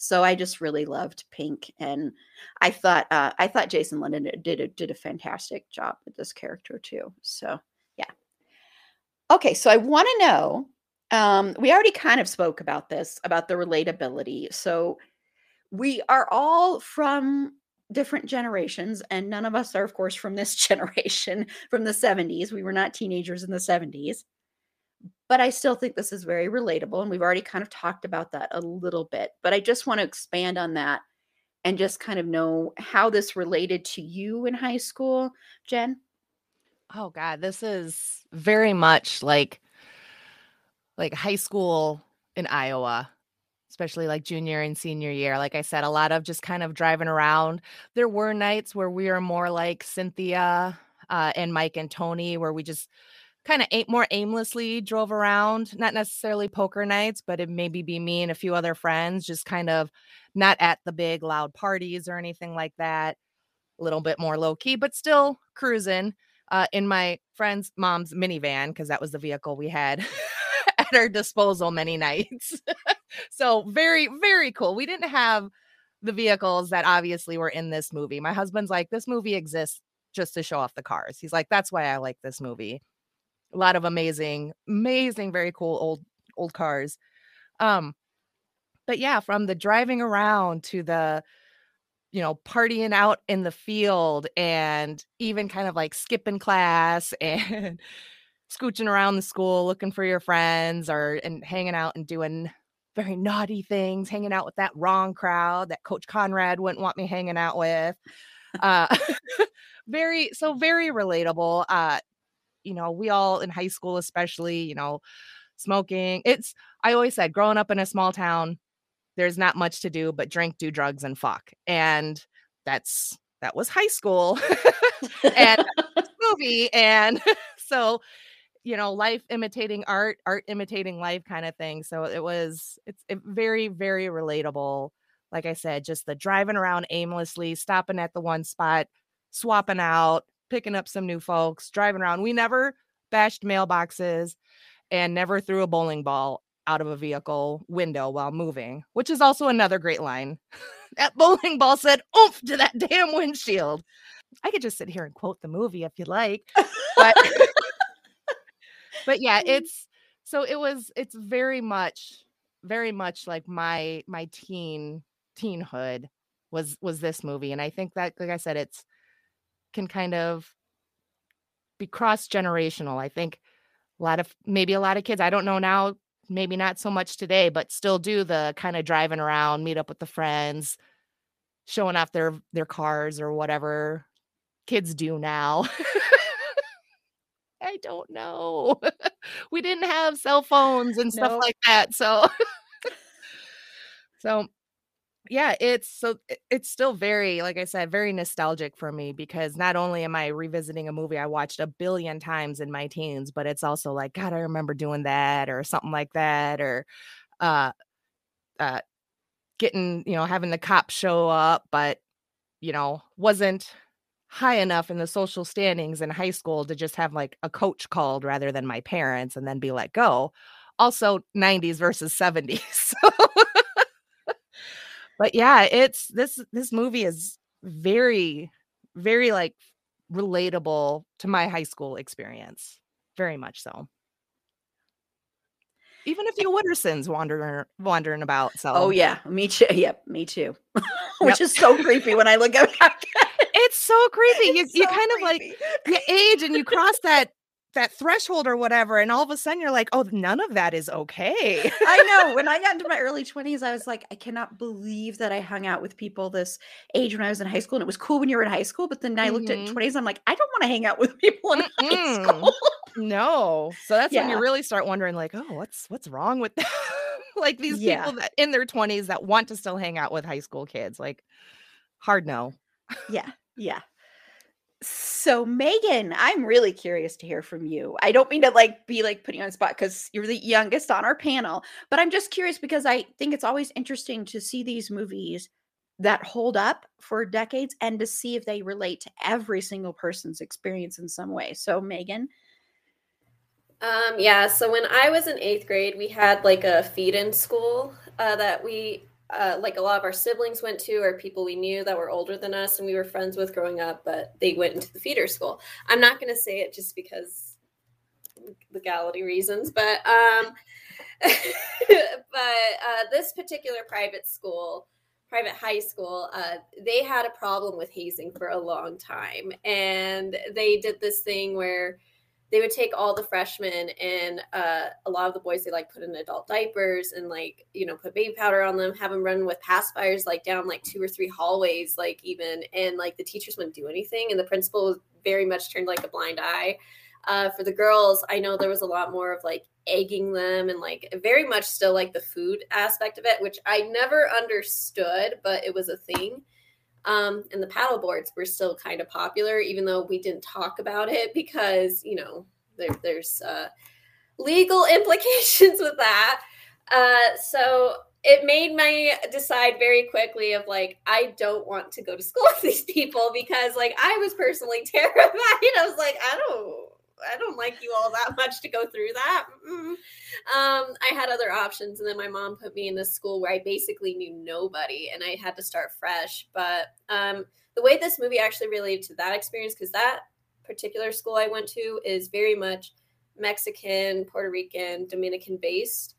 So I just really loved Pink, and I thought uh, I thought Jason London did a, did a fantastic job with this character too. So yeah. Okay, so I want to know Um, we already kind of spoke about this about the relatability. So we are all from different generations, and none of us are, of course, from this generation from the 70s. We were not teenagers in the 70s. But I still think this is very relatable. And we've already kind of talked about that a little bit. But I just want to expand on that and just kind of know how this related to you in high school, Jen. Oh God, this is very much like like high school in Iowa, especially like junior and senior year. Like I said, a lot of just kind of driving around. There were nights where we were more like Cynthia uh, and Mike and Tony, where we just kind of ate more aimlessly drove around, not necessarily poker nights, but it maybe be me and a few other friends, just kind of not at the big loud parties or anything like that. A little bit more low key, but still cruising uh, in my friend's mom's minivan because that was the vehicle we had at our disposal many nights. so very, very cool. We didn't have the vehicles that obviously were in this movie. My husband's like, this movie exists just to show off the cars. He's like, that's why I like this movie. A lot of amazing, amazing, very cool old old cars. Um, but yeah, from the driving around to the you know, partying out in the field and even kind of like skipping class and scooching around the school looking for your friends or and hanging out and doing very naughty things, hanging out with that wrong crowd that Coach Conrad wouldn't want me hanging out with. Uh, very so very relatable. Uh, you know, we all in high school, especially, you know, smoking. It's I always said growing up in a small town, there's not much to do but drink, do drugs, and fuck. And that's that was high school and movie. And so, you know, life imitating art, art imitating life kind of thing. So it was it's it very, very relatable. Like I said, just the driving around aimlessly, stopping at the one spot, swapping out, picking up some new folks, driving around. We never bashed mailboxes and never threw a bowling ball out of a vehicle window while moving, which is also another great line. that bowling ball said oomph to that damn windshield. I could just sit here and quote the movie if you like. But but yeah, it's so it was it's very much very much like my my teen teenhood was was this movie and I think that like I said it's can kind of be cross generational. I think a lot of maybe a lot of kids I don't know now maybe not so much today, but still do the kind of driving around, meet up with the friends, showing off their their cars or whatever kids do now. I don't know. we didn't have cell phones and stuff nope. like that. So so yeah, it's so it's still very, like I said, very nostalgic for me because not only am I revisiting a movie I watched a billion times in my teens, but it's also like, God, I remember doing that or something like that, or uh uh getting, you know, having the cops show up, but you know, wasn't high enough in the social standings in high school to just have like a coach called rather than my parents and then be let go. Also 90s versus 70s. So but yeah, it's this this movie is very very like relatable to my high school experience. Very much so. Even a few Woodersons wandering wandering about. Oh, so Oh yeah, me too. Yep, me too. Which yep. is so creepy when I look at so creepy. You you kind creepy. of like you age and you cross that that threshold or whatever and all of a sudden you're like oh none of that is okay i know when i got into my early 20s i was like i cannot believe that i hung out with people this age when i was in high school and it was cool when you were in high school but then mm-hmm. i looked at 20s mm-hmm. i'm like i don't want to hang out with people in Mm-mm. high school no so that's yeah. when you really start wondering like oh what's what's wrong with them like these yeah. people that in their 20s that want to still hang out with high school kids like hard no yeah yeah so Megan, I'm really curious to hear from you. I don't mean to like be like putting you on spot because you're the youngest on our panel, but I'm just curious because I think it's always interesting to see these movies that hold up for decades and to see if they relate to every single person's experience in some way. So Megan. Um, yeah, so when I was in eighth grade, we had like a feed in school uh, that we uh, like a lot of our siblings went to or people we knew that were older than us and we were friends with growing up but they went into the feeder school. I'm not going to say it just because legality reasons, but um, but uh, this particular private school, private high school, uh, they had a problem with hazing for a long time, and they did this thing where they would take all the freshmen and uh, a lot of the boys they like put in adult diapers and like you know put baby powder on them have them run with pacifiers like down like two or three hallways like even and like the teachers wouldn't do anything and the principal was very much turned like a blind eye. Uh, for the girls i know there was a lot more of like egging them and like very much still like the food aspect of it which i never understood but it was a thing um, and the paddle boards were still kind of popular, even though we didn't talk about it because, you know, there, there's uh, legal implications with that. Uh, so it made me decide very quickly of like, I don't want to go to school with these people because like I was personally terrified. I was like, I don't I don't like you all that much to go through that. Um, I had other options, and then my mom put me in this school where I basically knew nobody, and I had to start fresh. But um, the way this movie actually related to that experience, because that particular school I went to is very much Mexican, Puerto Rican, Dominican based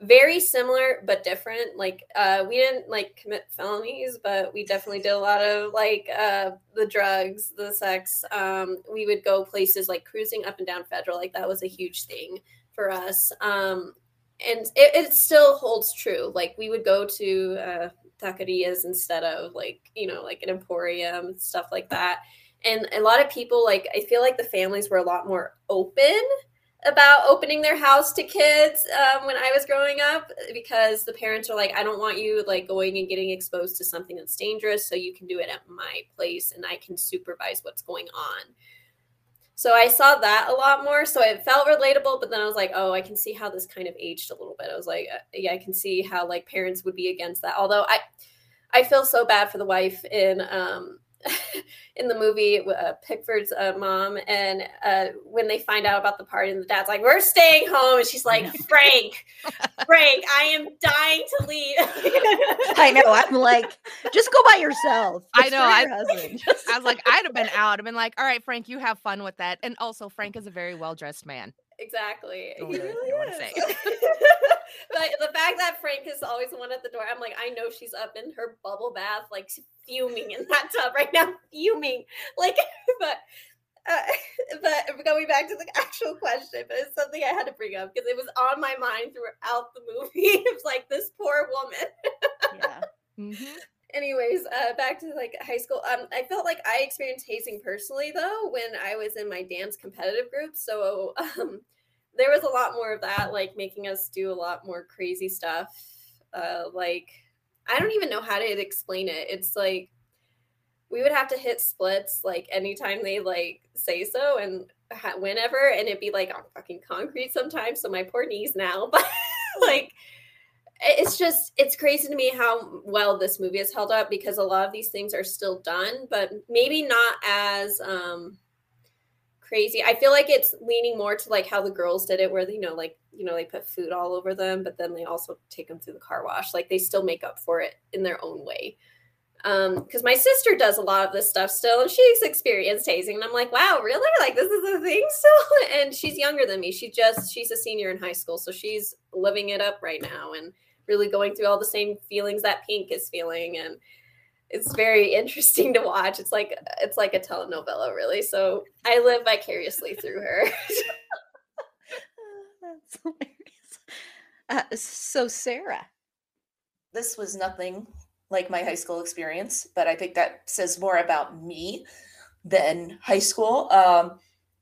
very similar but different. Like uh we didn't like commit felonies but we definitely did a lot of like uh the drugs the sex. Um we would go places like cruising up and down federal. Like that was a huge thing for us. Um and it, it still holds true. Like we would go to uh taquerias instead of like you know like an emporium stuff like that. And a lot of people like i feel like the families were a lot more open about opening their house to kids um, when I was growing up because the parents are like, I don't want you like going and getting exposed to something that's dangerous. So you can do it at my place and I can supervise what's going on. So I saw that a lot more. So it felt relatable, but then I was like, oh, I can see how this kind of aged a little bit. I was like, uh, yeah, I can see how like parents would be against that. Although I, I feel so bad for the wife in um, in the movie, uh, Pickford's uh, mom, and uh, when they find out about the party, and the dad's like, "We're staying home," and she's like, "Frank, Frank, I am dying to leave." I know. I'm like, just go by yourself. I know. I, I was like, I'd have been out. I've been like, "All right, Frank, you have fun with that." And also, Frank is a very well dressed man. Exactly. He really is. but the fact that Frank is always the one at the door, I'm like, I know she's up in her bubble bath, like fuming in that tub right now, fuming. Like, but uh, but going back to the actual question, but it's something I had to bring up because it was on my mind throughout the movie. It's like this poor woman. yeah. Mm-hmm. Anyways, uh, back to like high school. Um, I felt like I experienced hazing personally though when I was in my dance competitive group. So um, there was a lot more of that, like making us do a lot more crazy stuff. Uh, like I don't even know how to explain it. It's like we would have to hit splits like anytime they like say so and ha- whenever, and it'd be like on fucking concrete sometimes. So my poor knees now, but like it's just it's crazy to me how well this movie has held up because a lot of these things are still done, but maybe not as um crazy. I feel like it's leaning more to like how the girls did it, where you know, like you know, they put food all over them, but then they also take them through the car wash. Like they still make up for it in their own way. Um, because my sister does a lot of this stuff still, and she's experienced hazing, and I'm like, wow, really? Like this is a thing still? And she's younger than me. She just she's a senior in high school, so she's living it up right now and really going through all the same feelings that Pink is feeling, and it's very interesting to watch. It's like it's like a telenovela, really. So I live vicariously through her. That's hilarious. Uh, so Sarah, this was nothing like my high school experience, but I think that says more about me than high school. Um,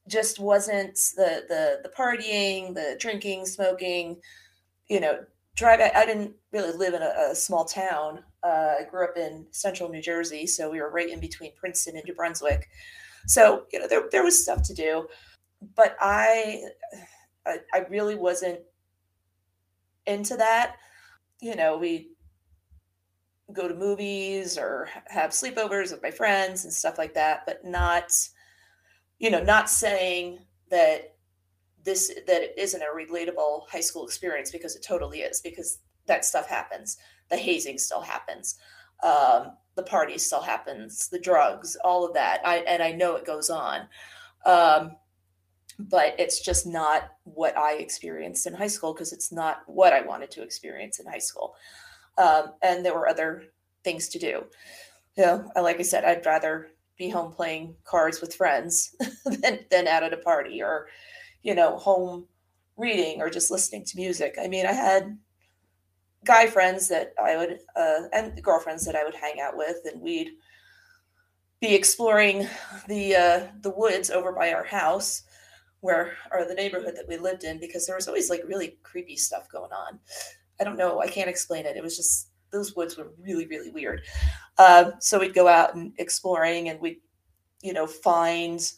just wasn't the the the partying, the drinking, smoking, you know, drive. I, didn't really live in a, a small town. Uh, I grew up in central New Jersey, so we were right in between Princeton and New Brunswick. So you know there there was stuff to do, but I I, I really wasn't into that. You know, we go to movies or have sleepovers with my friends and stuff like that, but not, you know, not saying that this that isn't a relatable high school experience because it totally is because that stuff happens. The hazing still happens. Um, the party still happens. The drugs all of that. I, and i know it goes on. Um, but it's just not what I experienced in high school because it's not what I wanted to experience in high school. Um, and there were other things to do. You know, like I said, I'd rather be home playing cards with friends than, than out at a party or, you know, home reading or just listening to music. I mean, I had guy friends that I would, uh, and girlfriends that I would hang out with, and we'd be exploring the uh, the woods over by our house where or the neighborhood that we lived in because there was always like really creepy stuff going on. I don't know, I can't explain it. It was just those woods were really really weird. Uh, so we'd go out and exploring, and we'd you know find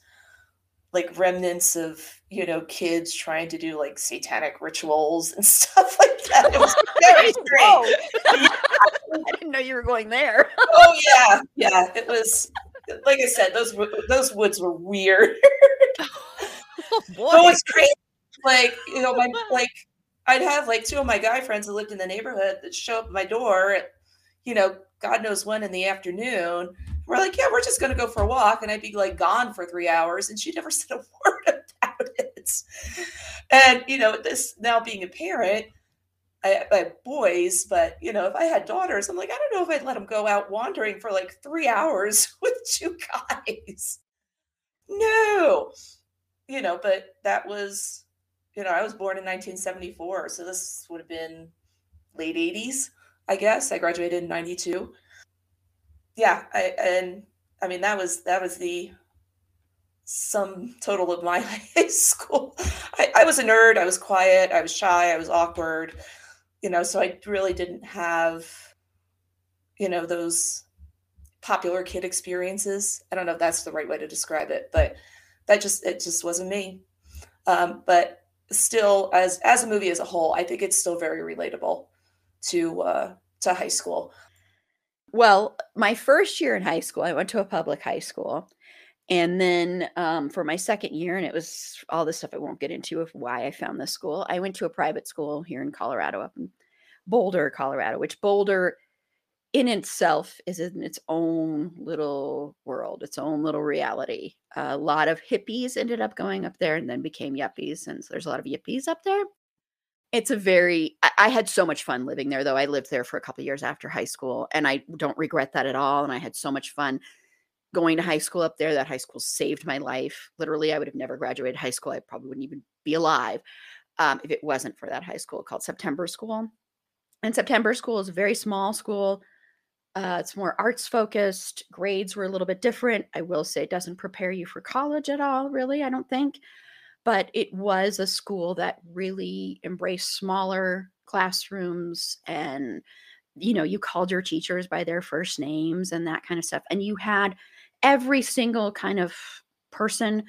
like remnants of you know kids trying to do like satanic rituals and stuff like that. It was very strange. I didn't know you were going there. oh yeah, yeah. It was like I said, those those woods were weird. oh, boy. But what's crazy, like you know, my like I'd have like two of my guy friends that lived in the neighborhood that show up at my door at, you know, God knows when in the afternoon. We're like, yeah, we're just gonna go for a walk, and I'd be like gone for three hours, and she never said a word And you know, this now being a parent, I, I, have boys, but you know, if I had daughters, I'm like, I don't know if I'd let them go out wandering for like three hours with two guys. No, you know, but that was, you know, I was born in 1974, so this would have been late 80s, I guess. I graduated in 92. Yeah, I and I mean that was that was the sum total of my high school. I, I was a nerd. I was quiet. I was shy. I was awkward you know, so I really didn't have, you know, those popular kid experiences. I don't know if that's the right way to describe it, but that just it just wasn't me. Um, but still, as as a movie as a whole, I think it's still very relatable to uh, to high school. Well, my first year in high school, I went to a public high school. And then um, for my second year, and it was all this stuff I won't get into of why I found this school, I went to a private school here in Colorado, up in Boulder, Colorado, which Boulder in itself is in its own little world, its own little reality. A lot of hippies ended up going up there and then became yuppies. And so there's a lot of yuppies up there. It's a very, I, I had so much fun living there, though. I lived there for a couple years after high school, and I don't regret that at all. And I had so much fun going to high school up there. That high school saved my life. Literally, I would have never graduated high school. I probably wouldn't even be alive um, if it wasn't for that high school called September School. And September School is a very small school. Uh, it's more arts focused. Grades were a little bit different. I will say it doesn't prepare you for college at all, really, I don't think. But it was a school that really embraced smaller classrooms and you know you called your teachers by their first names and that kind of stuff and you had every single kind of person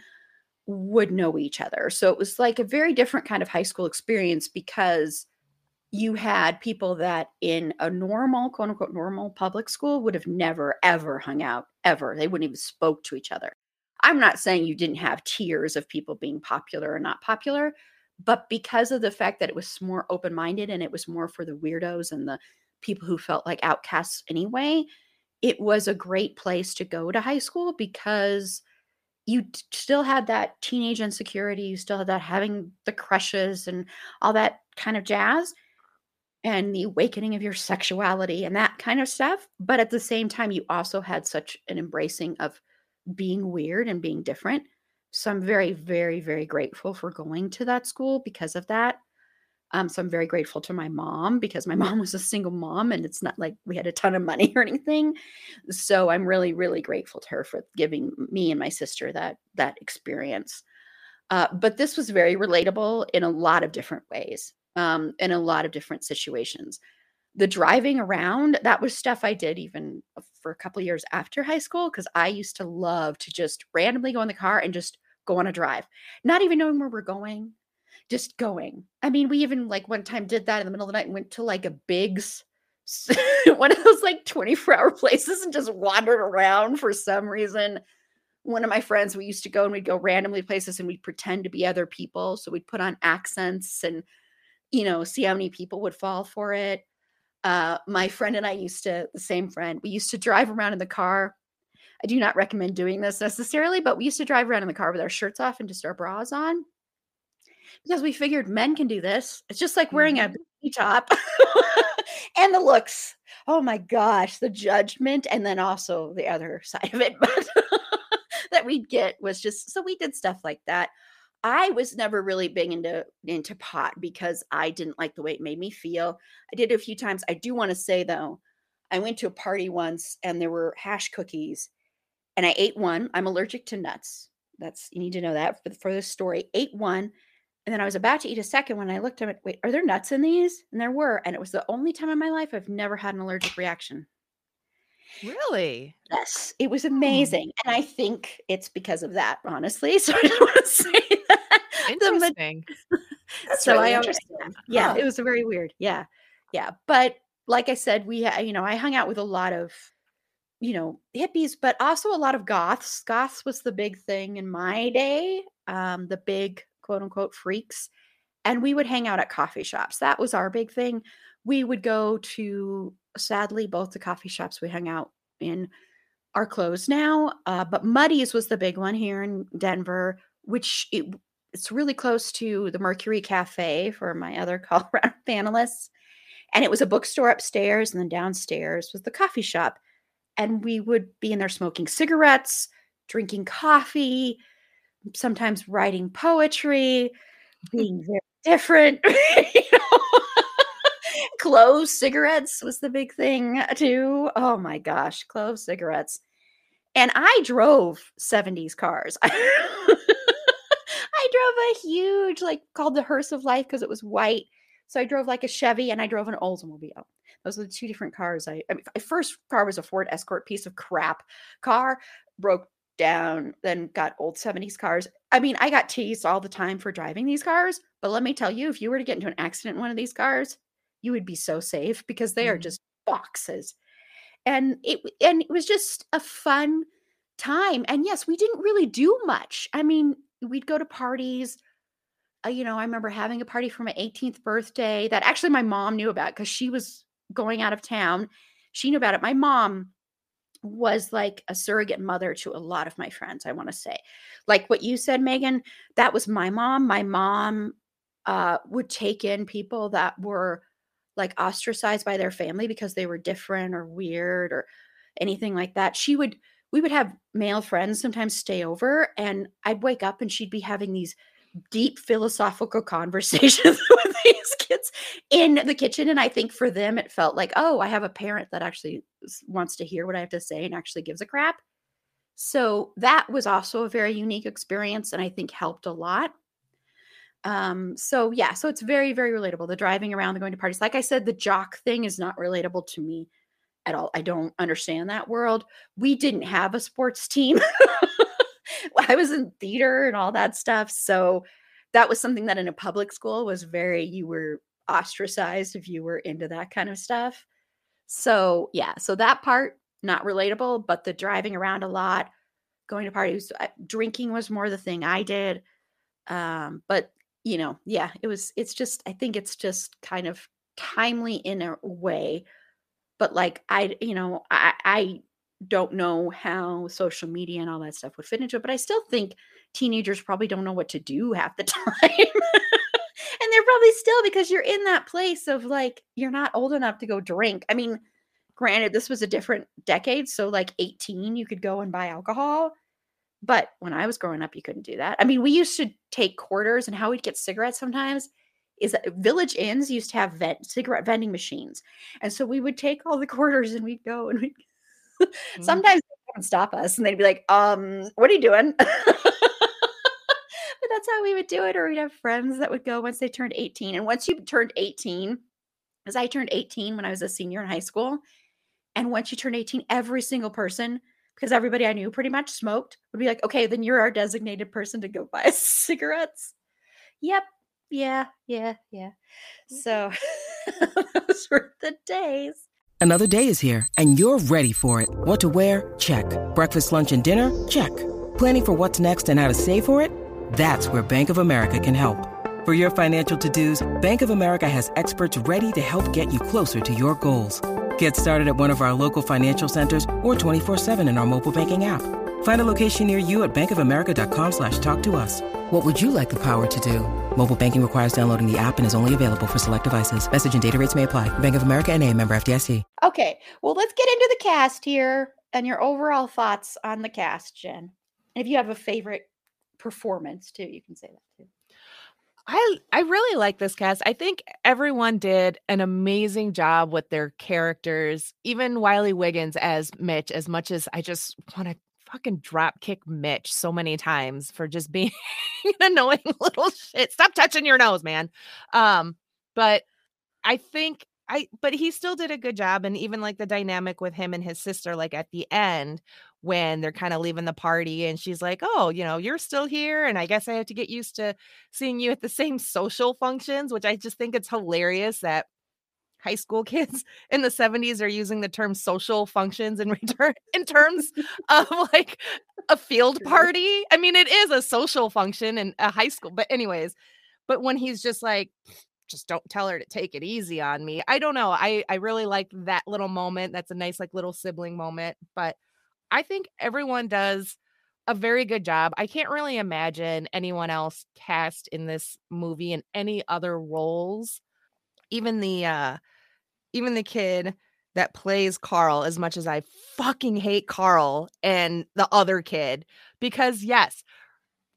would know each other. So it was like a very different kind of high school experience because you had people that in a normal, quote unquote, normal public school would have never, ever hung out, ever. They wouldn't even spoke to each other. I'm not saying you didn't have tiers of people being popular or not popular, but because of the fact that it was more open minded and it was more for the weirdos and the people who felt like outcasts anyway, it was a great place to go to high school because you t- still had that teenage insecurity you still had that having the crushes and all that kind of jazz and the awakening of your sexuality and that kind of stuff but at the same time you also had such an embracing of being weird and being different. So i'm very very very grateful for going to that school because of that um, so I'm very grateful to my mom because my mom was a single mom and it's not like we had a ton of money or anything. So I'm really, really grateful to her for giving me and my sister that that experience. Uh, but this was very relatable in a lot of different ways, um, in a lot of different situations. The driving around, that was stuff I did even for a couple years after high school because I used to love to just randomly go in the car and just go on a drive, not even knowing where we're going, just going. I mean, we even like one time did that in the middle of the night and went to like a Big's, one of those like 24 hour places and just wandered around for some reason. One of my friends, we used to go and we'd go randomly places and we'd pretend to be other people. So we'd put on accents and, you know, see how many people would fall for it. Uh, my friend and I used to, the same friend, we used to drive around in the car I do not recommend doing this necessarily, but we used to drive around in the car with our shirts off and just our bras on because we figured men can do this. It's just like wearing a Mm-hmm. top and the looks. Oh my gosh, the judgment, and then also the other side of it. That we'd get was just so we did stuff like that. I was never really big into into pot because I didn't like the way it made me feel. I did it a few times. I do want to say though, I went to a party once and there were hash cookies, and I ate one. I'm allergic to nuts. That's you need to know that for, for this story. Ate one, and then I was about to eat a second when I looked at it. Wait, are there nuts in these? And there were, and it was the only time in my life I've never had an allergic reaction. Really? Yes, it was Hmm. amazing, and I think it's because of that, honestly. So I just want to say that. Interesting. That's so really I always- yeah, Huh. it was very weird. Yeah, yeah, but like I said, we, you know, I hung out with a lot of, you know, hippies, but also a lot of goths. Goths was the big thing in my day. Um, the big quote unquote freaks, and we would hang out at coffee shops. That was our big thing. We would go to, sadly, both the coffee shops we hung out in are closed now. Uh, but Muddy's was the big one here in Denver, which it, it's really close to the Mercury Cafe for my other Colorado panelists. And it was a bookstore upstairs, and then downstairs was the coffee shop. And we would be in there smoking cigarettes, drinking coffee, sometimes writing poetry, mm. being very different. you know? Cigarettes was the big thing uh, too. Oh my gosh, clove cigarettes. And I drove 70s cars. I drove a huge, like called the hearse of life because it was white. So I drove like a Chevy and I drove an Oldsmobile. Those are the two different cars. I, I mean, my first car was a Ford Escort, piece of crap car, broke down, then got old 70s cars. I mean, I got teased all the time for driving these cars, but let me tell you, if you were to get into an accident in one of these cars, you would be so safe because they are Mhm. just boxes. And it and it was just a fun time. And yes, we didn't really do much. I mean, we'd go to parties. Uh, you know, I remember having a party for my 18th birthday that actually my mom knew about because she was going out of town. She knew about it. My mom was like a surrogate mother to a lot of my friends, I want to say. Like what you said, Megan, that was my mom. My mom uh, would take in people that were like ostracized by their family because they were different or weird or anything like that. She would, we would have male friends sometimes stay over, and I'd wake up and she'd be having these deep philosophical conversations with these kids in the kitchen. And I think for them, it felt like, oh, I have a parent that actually wants to hear what I have to say and actually gives a crap. So that was also a very unique experience and I think helped a lot. Um, so yeah, so it's very, very relatable. The driving around, the going to parties. Like I said, the jock thing is not relatable to me at all. I don't understand that world. We didn't have a sports team. I was in theater and all that stuff. So that was something that in a public school was very, you were ostracized if you were into that kind of stuff. So yeah, so that part not relatable, but the driving around a lot, going to parties, drinking was more the thing I did. Um, but you know, yeah, it was. It's just, I think it's just kind of timely in a way, but like I, you know, I, I don't know how social media and all that stuff would fit into it, but I still think teenagers probably don't know what to do half the time. and they're probably still because you're in that place of like you're not old enough to go drink. I mean, granted, this was a different decade, so like 18 you could go and buy alcohol. But when I was growing up, you couldn't do that. I mean, we used to take quarters and how we'd get cigarettes sometimes is that village inns used to have vent, cigarette vending machines. And so we would take all the quarters and we'd go and we'd Mhm. sometimes they would stop us and they'd be like, um, what are you doing? but that's how we would do it. Or we'd have friends that would go once they turned 18. And once you turned 18, because I turned 18 when I was a senior in high school. And once you turned 18, every single person, because everybody I knew pretty much smoked, would be like, okay, then you're our designated person to go buy cigarettes. Yep. Yeah. Yeah. Yeah. Mm. So those were the days. Another day is here, and you're ready for it. What to wear? Check. Breakfast, lunch, and dinner? Check. Planning for what's next and how to save for it? That's where Bank of America can help. For your financial to dos, Bank of America has experts ready to help get you closer to your goals. Get started at one of our local financial centers or 24-7 in our mobile banking app. Find a location near you at bankofamerica.com slash talk to us. What would you like the power to do? Mobile banking requires downloading the app and is only available for select devices. Message and data rates may apply. Bank of America and a member FDIC. Okay, well, let's get into the cast here and your overall thoughts on the cast, Jen. If you have a favorite performance too, you can say that too. I I really like this cast. I think everyone did an amazing job with their characters. Even Wiley Wiggins as Mitch, as much as I just want to fucking drop kick Mitch so many times for just being an annoying little shit. Stop touching your nose, man. Um, but I think I but he still did a good job and even like the dynamic with him and his sister like at the end when they're kind of leaving the party and she's like, "Oh, you know, you're still here and I guess I have to get used to seeing you at the same social functions," which I just think it's hilarious that high school kids in the 70s are using the term social functions in return in terms of like a field party. I mean, it is a social function in a high school, but anyways, but when he's just like just don't tell her to take it easy on me. I don't know. I I really like that little moment. That's a nice like little sibling moment, but I think everyone does a very good job. I can't really imagine anyone else cast in this movie in any other roles. Even the uh even the kid that plays Carl as much as I fucking hate Carl and the other kid because yes,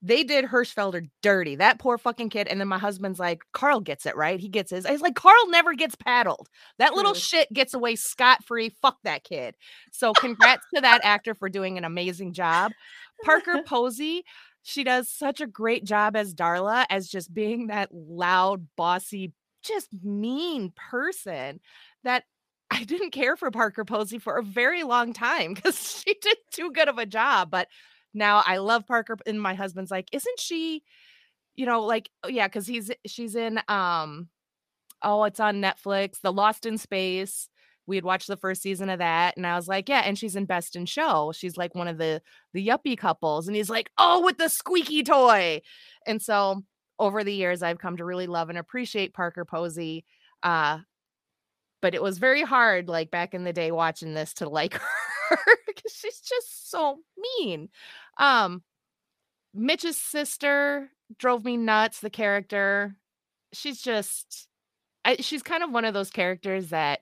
they did Hirschfelder dirty. That poor fucking kid. And then my husband's like, Carl gets it, right? He gets his. He's like, Carl never gets paddled. That True. little shit gets away scot free. Fuck that kid. So congrats to that actor for doing an amazing job. Parker Posey, she does such a great job as Darla, as just being that loud, bossy, just mean person that I didn't care for Parker Posey for a very long time because she did too good of a job. But now I love Parker and my husband's like, isn't she, you know, like, oh, yeah, because he's she's in um oh, it's on Netflix, The Lost in Space. We had watched the first season of that, and I was like, yeah, and she's in Best in Show. She's like one of the the yuppie couples, and he's like, oh, with the squeaky toy. And so over the years, I've come to really love and appreciate Parker Posey. Uh, but it was very hard, like back in the day, watching this to like her because she's just so mean. Um, Mitch's sister drove me nuts. The character, she's just, I, she's kind of one of those characters that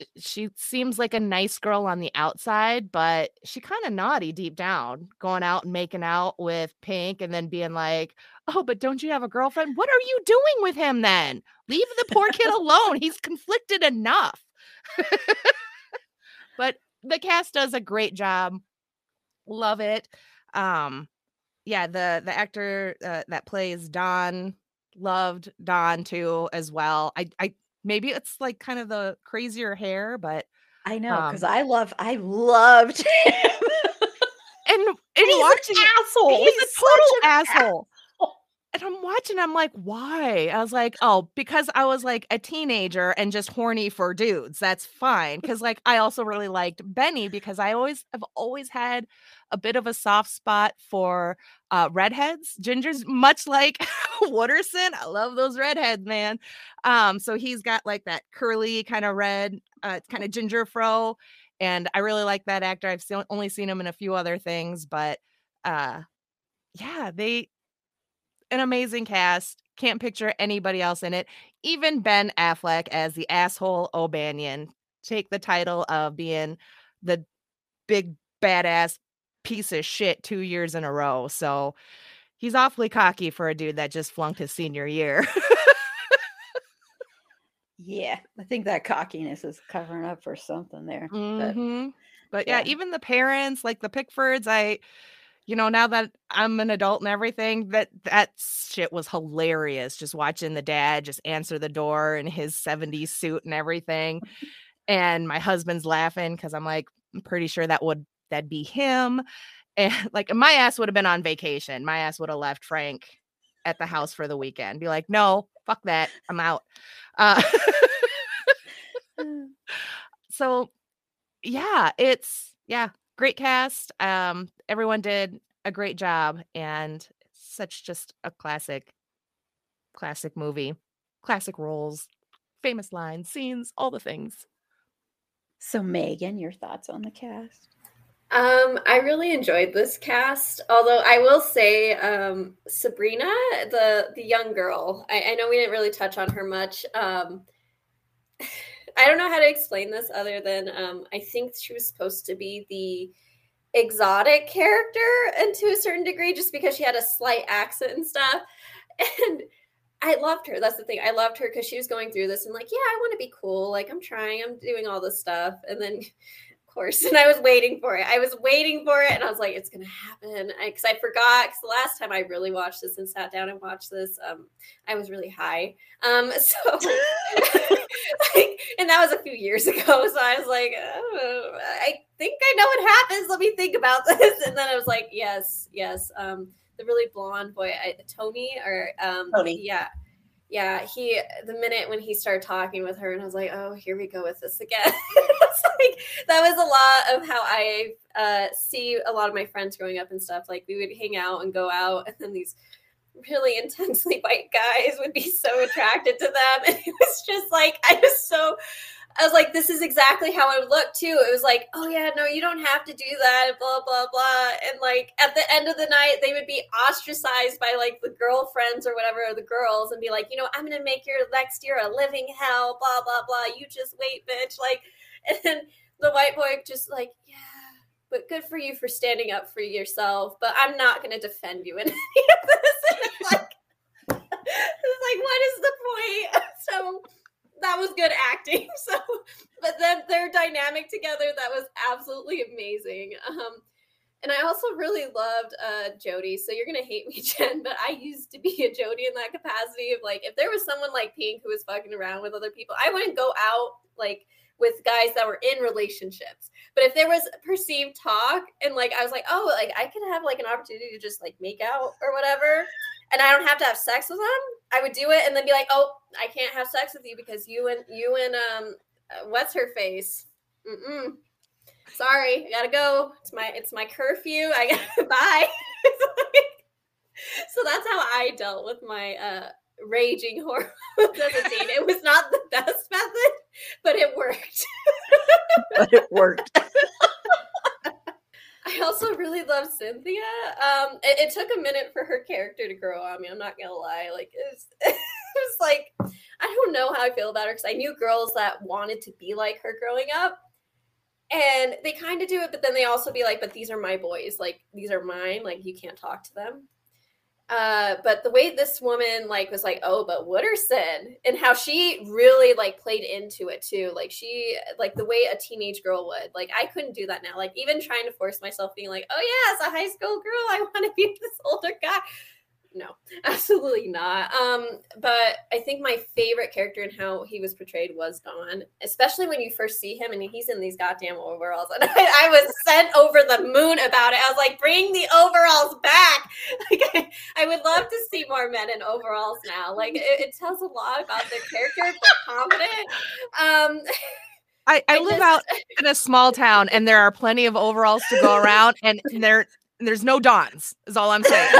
eh, she seems like a nice girl on the outside, but she kind of naughty deep down, going out and making out with Pink and then being like, Oh, but don't you have a girlfriend? What are you doing with him then? Leave the poor kid alone. He's conflicted enough. but the cast does a great job love it. Um, yeah, the the actor uh, that plays Don loved Don too as well. I I maybe it's like kind of the crazier hair, but I know because um, I love I loved him. and and he's watching an asshole. He's, he's a total asshole and I'm watching, I'm like, why? I was like, oh, because I was like a teenager and just horny for dudes. That's fine. Cause like I also really liked Benny because I always have always had a bit of a soft spot for uh redheads, gingers, much like Wooderson. I love those redheads, man. Um, so he's got like that curly kind of red, uh kind of ginger fro. And I really like that actor. I've seen, only seen him in a few other things, but uh yeah, they an amazing cast. Can't picture anybody else in it. Even Ben Affleck as the asshole O'Banion take the title of being the big badass piece of shit two years in a row. So he's awfully cocky for a dude that just flunked his senior year. yeah, I think that cockiness is covering up for something there. Mm-hmm. But, but yeah, yeah, even the parents, like the Pickfords, I you know, now that I'm an adult and everything, that that shit was hilarious. Just watching the dad just answer the door in his 70s suit and everything. and my husband's laughing because I'm like, I'm pretty sure that would that'd be him. And like my ass would have been on vacation. My ass would have left Frank at the house for the weekend. Be like, no, fuck that. I'm out. Uh, so yeah, it's yeah, great cast. Um, everyone did a great job, and such just a classic, classic movie, classic roles, famous lines, scenes, all the things. So, Megan, your thoughts on the cast? Um, I really enjoyed this cast. Although I will say, um, Sabrina, the the young girl, I, I know we didn't really touch on her much. Um, I don't know how to explain this other than um, I think she was supposed to be the exotic character and to a certain degree just because she had a slight accent and stuff. And I loved her. That's the thing. I loved her because she was going through this and like, yeah, I want to be cool. Like I'm trying, I'm doing all this stuff. And then course. And I was waiting for it. I was waiting for it, and I was like, "It's gonna happen." Because I, I, forgot. Because the last time I really watched this and sat down and watched this, um, I was really high. Um, so, like, and that was a few years ago. So I was like, oh, "I think I know what happens. Let me think about this." And then I was like, "Yes, yes." Um, the really blonde boy, I, Tony, or um, Tony, yeah yeah, he the minute when he started talking with her, and I was like, oh, here we go with this again. like that was a lot of how I uh, see a lot of my friends growing up and stuff. Like we would hang out and go out, and then these really intensely white guys would be so attracted to them, and it was just like I was so I was like, this is exactly how I would look too. It was like, oh yeah, no, you don't have to do that, blah blah blah. And like at the end of the night, they would be ostracized by like the girlfriends or whatever, or the girls, and be like, you know, I'm gonna make your next year a living hell, blah blah blah. You just wait, bitch. Like, and then the white boy just like, yeah, but good for you for standing up for yourself. But I'm not gonna defend you in any of this. And it's like, it's like, what is the point? So that was good acting. So, but then their dynamic together that was absolutely amazing. Um, and I also really loved uh, Jodie. So you're gonna hate me, Jen, but I used to be a Jodie in that capacity of like, if there was someone like Pink who was fucking around with other people, I wouldn't go out like with guys that were in relationships. But if there was perceived talk and like I was like, oh, like I could have like an opportunity to just like make out or whatever, and I don't have to have sex with them, I would do it and then be like, oh, I can't have sex with you because you and you and um, uh, what's her face? Mm-mm. Sorry, I gotta go. It's my it's my curfew. I gotta bye. so that's how I dealt with my uh raging hormones as a teen. It was not the best method, but it worked. but it worked. I also really love Cynthia. Um, it, it, took a minute for her character to grow on me. I'm not gonna lie. Like it's it was like I don't know how I feel about her because I knew girls that wanted to be like her growing up, and they kind of do it, but then they also be like, "But these are my boys. Like these are mine. Like you can't talk to them." Uh, but the way this woman like was like, oh, but Wooderson, and how she really like played into it too. Like she like the way a teenage girl would. Like I couldn't do that now. Like even trying to force myself being like, oh yeah, as a high school girl, I want to be this older guy no, absolutely not. Um, but I think my favorite character and how he was portrayed was Don, especially when you first see him and he's in these goddamn overalls. And I, I was sent over the moon about it. I was like, bring the overalls back. Like, I, I would love to see more men in overalls now. Like, it, it tells a lot about their character, they're confident. Um, I, I, live just, out in a small town and there are plenty of overalls to go around and there there's no dons is all I'm saying.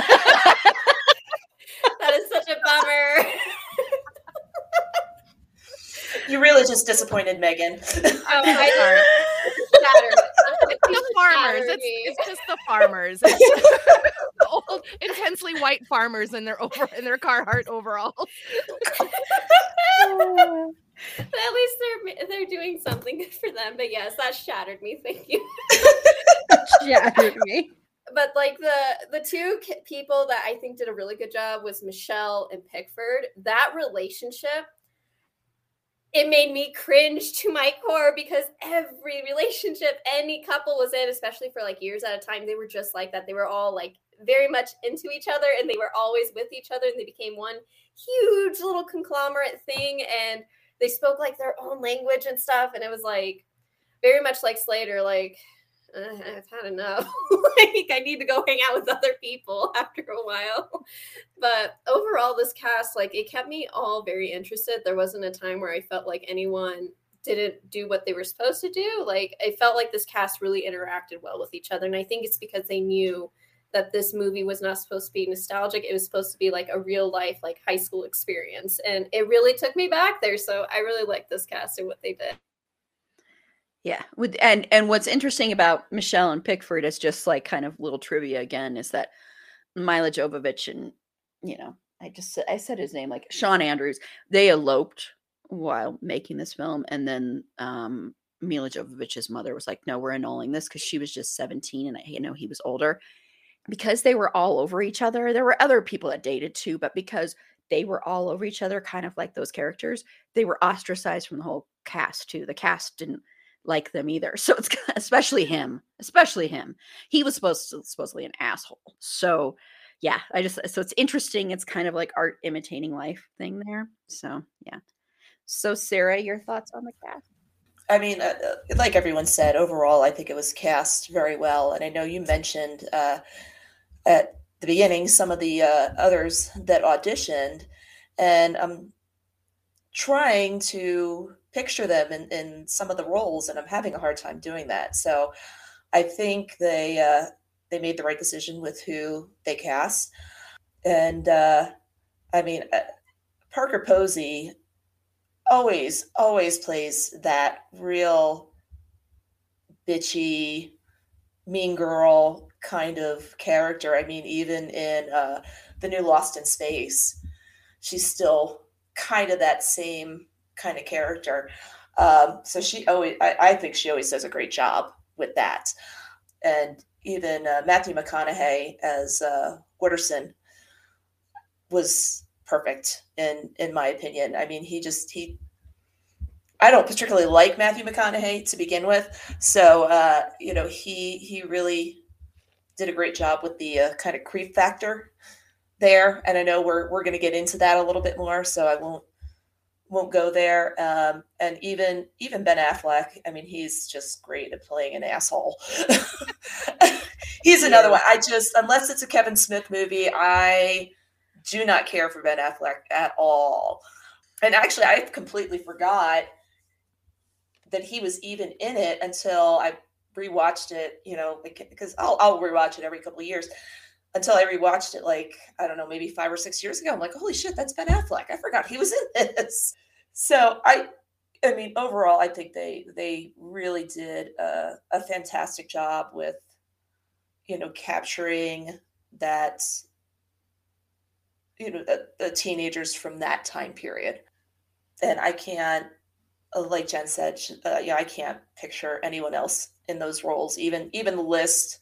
that is such a bummer. you really just disappointed Megan. Oh, my I It's the farmers. It's, it's, just the farmers. It's the old, intensely white farmers in their over in their Carhartt overalls. but at least they're they're doing something good for them. But yes, that shattered me. Thank you. shattered me but like the the two people that I think did a really good job was Michelle and Pickford. That relationship it made me cringe to my core because every relationship any couple was in, especially for like years at a time, they were just like that. They were all like very much into each other and they were always with each other and they became one huge little conglomerate thing and they spoke like their own language and stuff and it was like very much like Slater like I've had enough. like I need to go hang out with other people after a while. But overall, this cast, like it kept me all very interested. There wasn't a time where I felt like anyone didn't do what they were supposed to do. Like I felt like this cast really interacted well with each other. And I think it's because they knew that this movie was not supposed to be nostalgic. It was supposed to be like a real life, like high school experience. And it really took me back there. So I really like this cast and what they did. Yeah, with and and what's interesting about Michelle and Pickford is just like kind of little trivia again is that Milla Jovovich and you know I just I said his name like Shawn Andrews they eloped while making this film and then um Milla Jovovich's mother was like no we're annulling this because she was just 17 and I you know he was older. Because they were all over each other there were other people that dated too but because they were all over each other kind of like those characters they were ostracized from the whole cast too. The cast didn't like them either. So it's especially him, especially him. He was supposed to supposedly an asshole. So yeah, I just so it's interesting. It's kind of like art imitating life thing there. So yeah. So Sarah, your thoughts on the cast? I mean, uh, uh, like everyone said, overall, I think it was cast very well. And I know you mentioned uh, at the beginning some of the uh, others that auditioned, and I'm trying to picture them in, in some of the roles, and I'm having a hard time doing that. So I think they uh, they made the right decision with who they cast, and uh, I mean uh, Parker Posey always always plays that real bitchy mean girl kind of character. I mean, even in uh, the new Lost in Space, she's still kind of that same kind of character. Um, so she always, I, I, think she always does a great job with that. And even uh, Matthew McConaughey as uh, Wooderson was perfect in in my opinion. I mean, he just he. I don't particularly like Matthew McConaughey to begin with, so uh, you know he he really did a great job with the uh, kind of creep factor there. And I know we're we're going to get into that a little bit more, so I won't won't go there. Um, and even even Ben Affleck, I mean, he's just great at playing an asshole. he's another one. I just unless it's a Kevin Smith movie, I do not care for Ben Affleck at all. And actually, I completely forgot that he was even in it until I rewatched it. You know, because I'll I'll rewatch it every couple of years until I rewatched it like, I don't know, maybe five or six years ago. I'm like, holy shit, that's Ben Affleck. I forgot he was in this. So I I mean, overall, I think they they really did a, a fantastic job with, you know, capturing that, you know, the, the teenagers from that time period. And I can't, uh, like Jen said, uh, yeah, I can't picture anyone else in those roles. Even even list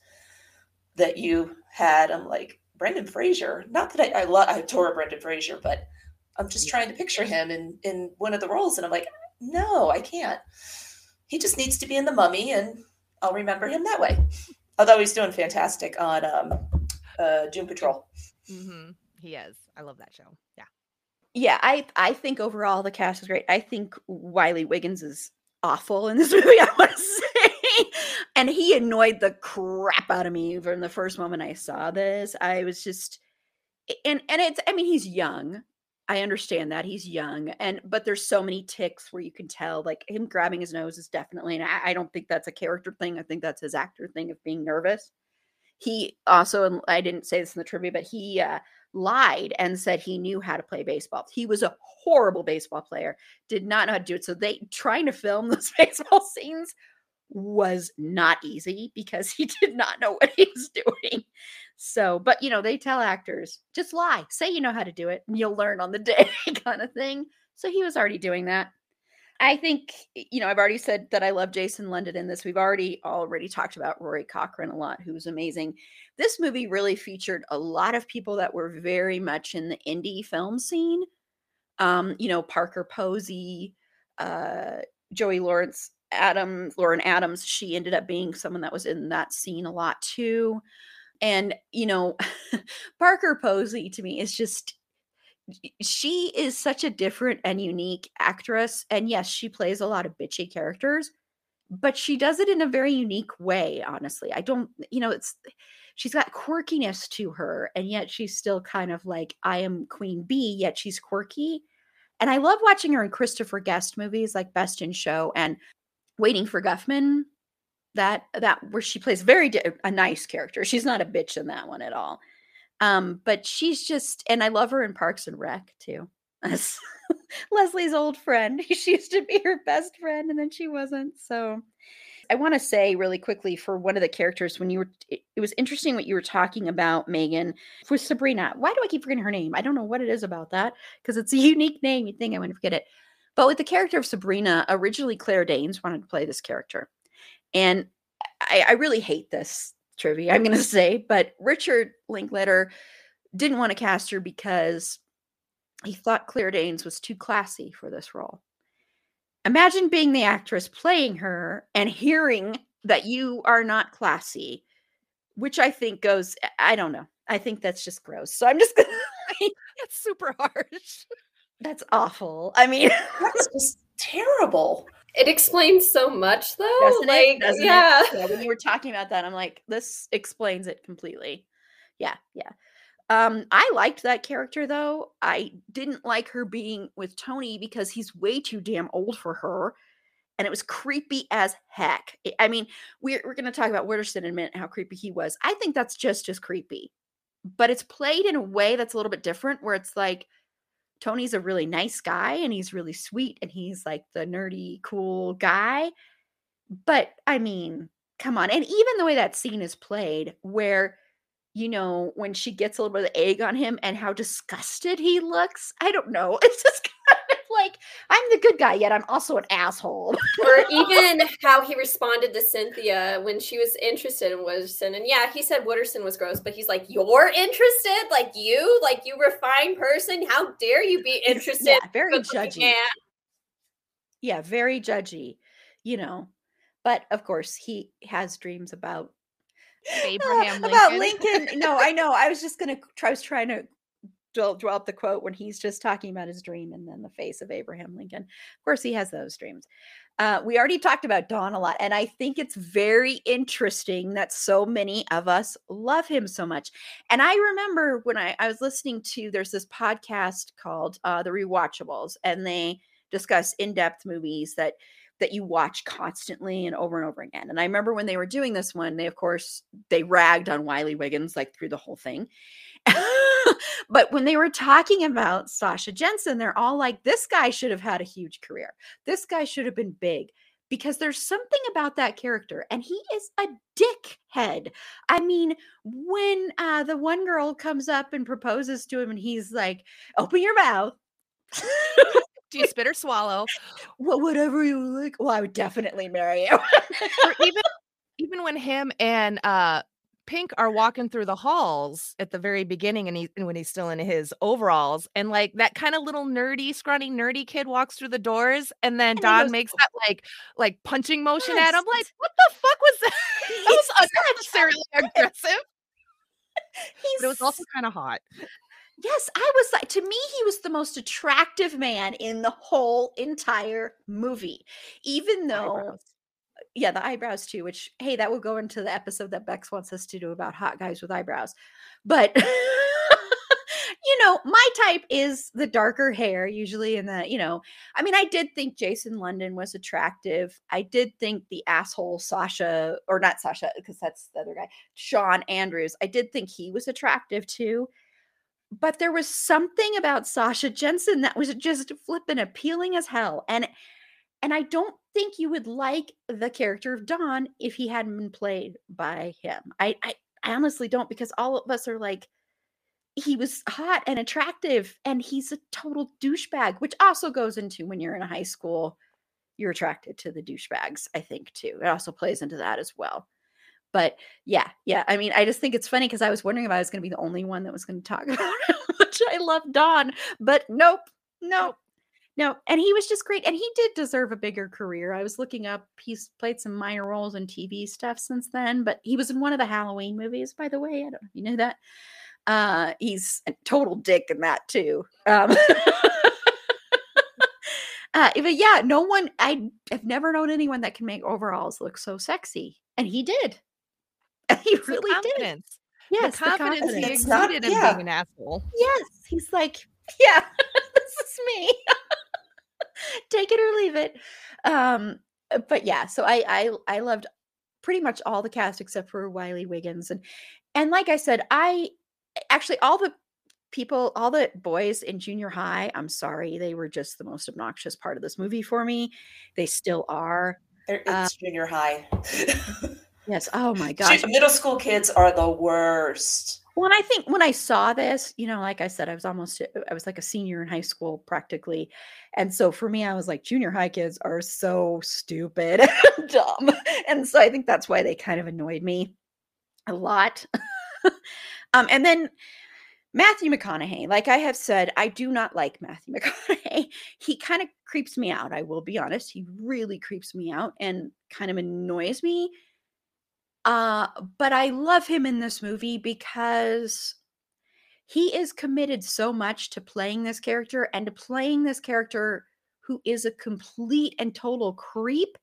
that you had. I'm like Brendan Fraser. Not that I, I love I adore Brendan Fraser, but I'm just trying to picture him in in one of the roles, and I'm like, no, I can't. He just needs to be in the Mummy, and I'll remember him that way. Although he's doing fantastic on um, uh, Doom Patrol. Mm-hmm. He is. I love that show. Yeah. Yeah, I I think overall the cast is great. I think Wiley Wiggins is awful in this movie. I want to say and he annoyed the crap out of me from the first moment I saw this. I was just and and it's I mean he's young. I understand that he's young and but there's so many ticks where you can tell like him grabbing his nose is definitely and I, I don't think that's a character thing. I think that's his actor thing of being nervous. He also and I didn't say this in the trivia, but he uh lied and said he knew how to play baseball. He was a horrible baseball player, did not know how to do it. So they trying to film those baseball scenes was not easy because he did not know what he was doing. So, but you know, they tell actors just lie, say you know how to do it, and you'll learn on the day kind of thing. So he was already doing that. I think, you know, I've already said that I love Jason London in this. We've already already talked about Rory Cochrane a lot, who's amazing. This movie really featured a lot of people that were very much in the indie film scene. Um, you know, Parker Posey, uh, Joey Lauren Adam, Lauren Adams, she ended up being someone that was in that scene a lot too. And, you know, Parker Posey to me is just, she is such a different and unique actress. And yes, she plays a lot of bitchy characters, but she does it in a very unique way, honestly. I don't, you know, it's, she's got quirkiness to her, and yet she's still kind of like, I am Queen Bee, yet she's quirky. And I love watching her in Christopher Guest movies like Best in Show and Waiting for Guffman, that that where she plays very di- a nice character. She's not a bitch in that one at all. Um, but she's just, and I love her in Parks and Rec too. Leslie's old friend. She used to be her best friend and then she wasn't. So I want to say really quickly for one of the characters when you were it, it was interesting what you were talking about Megan for Sabrina. Why do I keep forgetting her name? I don't know what it is about that because it's a unique name. You'd think I wouldn't forget it. But with the character of Sabrina, originally Claire Danes wanted to play this character. And I, I really hate this trivia, I'm going to say, but Richard Linklater didn't want to cast her because he thought Claire Danes was too classy for this role. Imagine being the actress playing her and hearing that you are not classy, which I think goes, I don't know. I think that's just gross. So I'm just going to. That's super harsh. That's awful. I mean, That's just terrible. It explains so much, though. doesn't like, it? Doesn't it? yeah. yeah. When you were talking about that, I'm like, this explains it completely. Yeah, yeah. Um, I liked that character though. I didn't like her being with Tony because he's way too damn old for her. And it was creepy as heck. I- I mean, we're, we're going to talk about Wooderson in a minute, how creepy he was. I think that's just as creepy. But it's played in a way that's a little bit different, where it's like Tony's a really nice guy and he's really sweet and he's like the nerdy, cool guy. But I mean, come on. And even the way that scene is played, where you know, when she gets a little bit of egg on him and how disgusted he looks. I don't know. It's just like I'm the good guy, yet I'm also an asshole. or even how he responded to Cynthia when she was interested in Wooderson. And yeah, he said Wooderson was gross, but he's like, You're interested? Like you? Like you refined person? How dare you be interested? yeah, very in a good-looking judgy. man?" Yeah, very judgy, you know. But of course, he has dreams about Abraham about Lincoln. Lincoln. No, I know. I was just gonna try. I was trying to dwell, up the quote when he's just talking about his dream and then the face of Abraham Lincoln. Of course, he has those dreams. Uh, we already talked about Don a lot, and I think it's very interesting that so many of us love him so much. And I remember when I, I was listening to there's this podcast called uh, The Rewatchables, and they discuss in-depth movies that that you watch constantly and over and over again. And I remember when they were doing this one, they of course they ragged on Wiley Wiggins like through the whole thing. but when they were talking about Sasha Jensen, they're all like, this guy should have had a huge career. This guy should have been big because there's something about that character and he is a dickhead. I mean, when uh, the one girl comes up and proposes to him and he's like, open your mouth. Do you spit or swallow? well, whatever you like. Well, I would definitely marry you. even even when him and uh Pink are walking through the halls at the very beginning and he and when he's still in his overalls and like that kind of little nerdy scrawny nerdy kid walks through the doors and then he Don goes, makes oh. that like like punching motion at him like what the fuck was that? that was unnecessarily aggressive He's but it was also kind of hot Yes, I was like, to me, he was the most attractive man in the whole entire movie. Even though, Eyebrows. Yeah, the eyebrows too, which, hey, that will go into the episode that Bex wants us to do about hot guys with eyebrows. But, you know, my type is the darker hair, usually in the, you know, I mean, I did think Jason London was attractive. I did think the asshole Sasha, or not Sasha, because that's the other guy, Shawn Andrews, I did think he was attractive too but there was something about Sasha Jensen that was just flippin' appealing as hell. And and I don't think you would like the character of Don if he hadn't been played by him. I I, I honestly don't because all of us are like he was hot and attractive and he's a total douchebag, which also goes into when you're in high school, you're attracted to the douchebags, I think too. It also plays into that as well. But yeah, yeah. I mean, I just think it's funny because I was wondering if I was going to be the only one that was going to talk about how much I love Don, but nope, nope, no. And he was just great, and he did deserve a bigger career. I was looking up; he's played some minor roles in TV stuff since then, but he was in one of the Halloween movies, by the way. I don't know if you knew that. Uh, he's a total dick in that too. Um, uh, but yeah, no one. I have never known anyone that can make overalls look so sexy, and he did. He It's the really did. confidence Yes, the confidence he It's not- exuded in yeah. being an asshole Yes, he's like, yeah, this is me. Take it or leave it. Um, uh, but yeah, so I I I loved pretty much all the cast except for Wiley Wiggins, and and like I said, I actually all the people, all the boys in junior high, I'm sorry, they were just the most obnoxious part of this movie for me. They still are. There, it's uh, junior high. yes. Oh my gosh. Middle school kids are the worst. Well, I think when I saw this, you know, like I said, I was almost, I was like a senior in high school practically. And so for me, I was like, junior high kids are so stupid and dumb. And so I think that's why they kind of annoyed me a lot. um, and then Matthew McConaughey, like I have said, I do not like Matthew McConaughey. He kind of creeps me out. I will be honest. He really creeps me out and kind of annoys me. Uh, but I love him in this movie because he is committed so much to playing this character and to playing this character who is a complete and total creep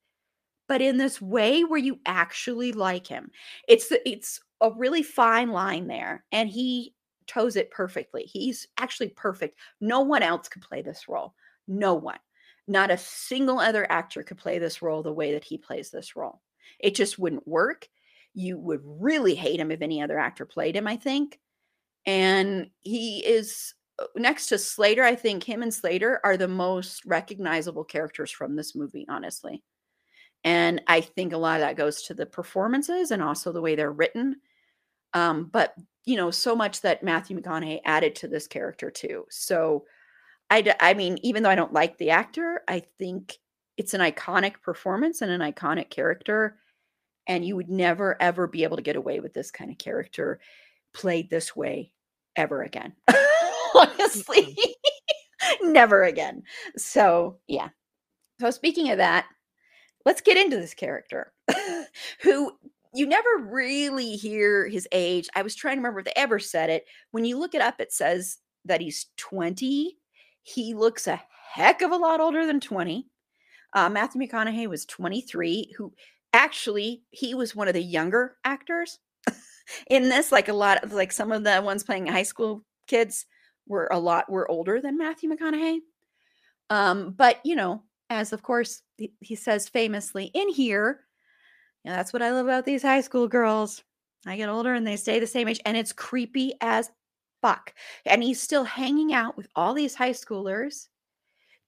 but in this way where you actually like him. It's it's a really fine line there and he toes it perfectly. He's actually perfect. No one else could play this role. No one. Not a single other actor could play this role the way that he plays this role. It just wouldn't work. You would really hate him if any other actor played him, I think. And he is uh, next to Slater, I think him and Slater are the most recognizable characters from this movie, honestly. And I think a lot of that goes to the performances and also the way they're written. Um, but you know, so much that Matthew McConaughey added to this character too. So I, I mean, even though I don't like the actor, I think it's an iconic performance and an iconic character. And you would never, ever be able to get away with this kind of character played this way ever again. Honestly, never again. So, yeah. So, speaking of that, let's get into this character who you never really hear his age. I was trying to remember if they ever said it. When you look it up, it says that he's 20. He looks a heck of a lot older than 20. Uh, Matthew McConaughey was 23, who actually he was one of the younger actors in this. Like a lot of like some of the ones playing high school kids were a lot were older than Matthew McConaughey. Um, but you know, as of course he, says famously in here, yeah, that's what I love about these high school girls. I get older and they stay the same age, and it's creepy as fuck. And he's still hanging out with all these high schoolers.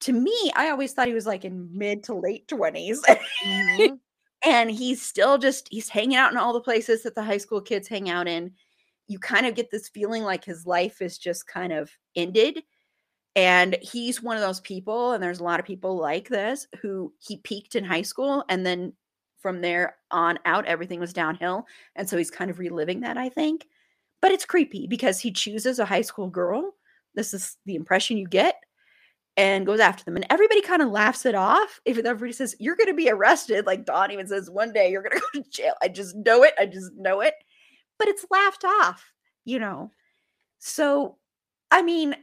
To me, I always thought he was like in mid to late 20s. Mm-hmm. And he's still just he's hanging out in all the places that the high school kids hang out in. You kind of get this feeling like his life is just kind of ended and he's one of those people, and there's a lot of people like this who he peaked in high school and then from there on out, everything was downhill. And so he's kind of reliving that, I think. But it's creepy because he chooses a high school girl. This is the impression you get and goes after them. And everybody kind of laughs it off. If everybody says, You're going to be arrested, like Don even says, One day you're going to go to jail. I just know it. I just know it. But it's laughed off, you know. So, I mean,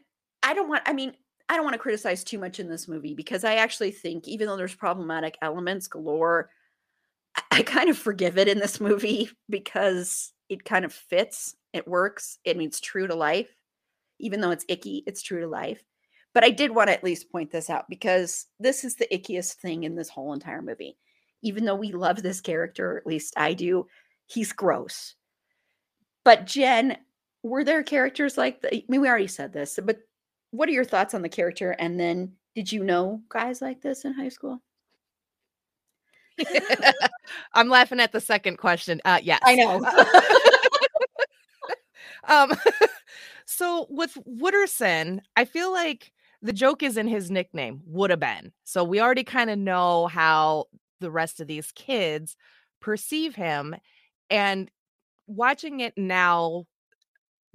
I don't want, I mean, I don't want to criticize too much in this movie because I actually think, even though there's problematic elements galore, I, kind of forgive it in this movie because it kind of fits. It works. It means true to life. Even though it's icky, it's true to life. But I did want to at least point this out because this is the ickiest thing in this whole entire movie. Even though we love this character, at least I do, he's gross. But Jen, were there characters like the, I mean, we already said this, but what are your thoughts on the character? And then did you know guys like this in high school? I'm laughing at the second question. Uh yes. I know. um so with Wooderson, I feel like the joke is in his nickname, would have been. So we already kind of know how the rest of these kids perceive him. And watching it now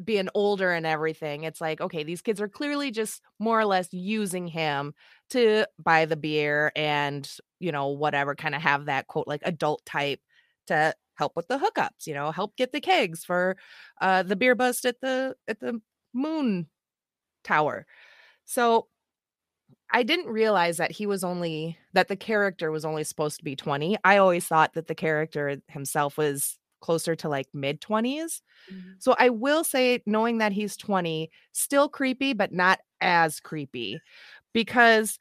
being older and everything, it's like, okay, these kids are clearly just more or less using him to buy the beer and, you know, whatever, kind of have that quote like adult type to help with the hookups, you know, help get the kegs for uh the beer bust at the at the moon tower. So I didn't realize that he was only that the character was only supposed to be 20. I always thought that the character himself was closer to like mid 20s. Mm-hmm. So I will say, knowing that he's 20, still creepy, but not as creepy because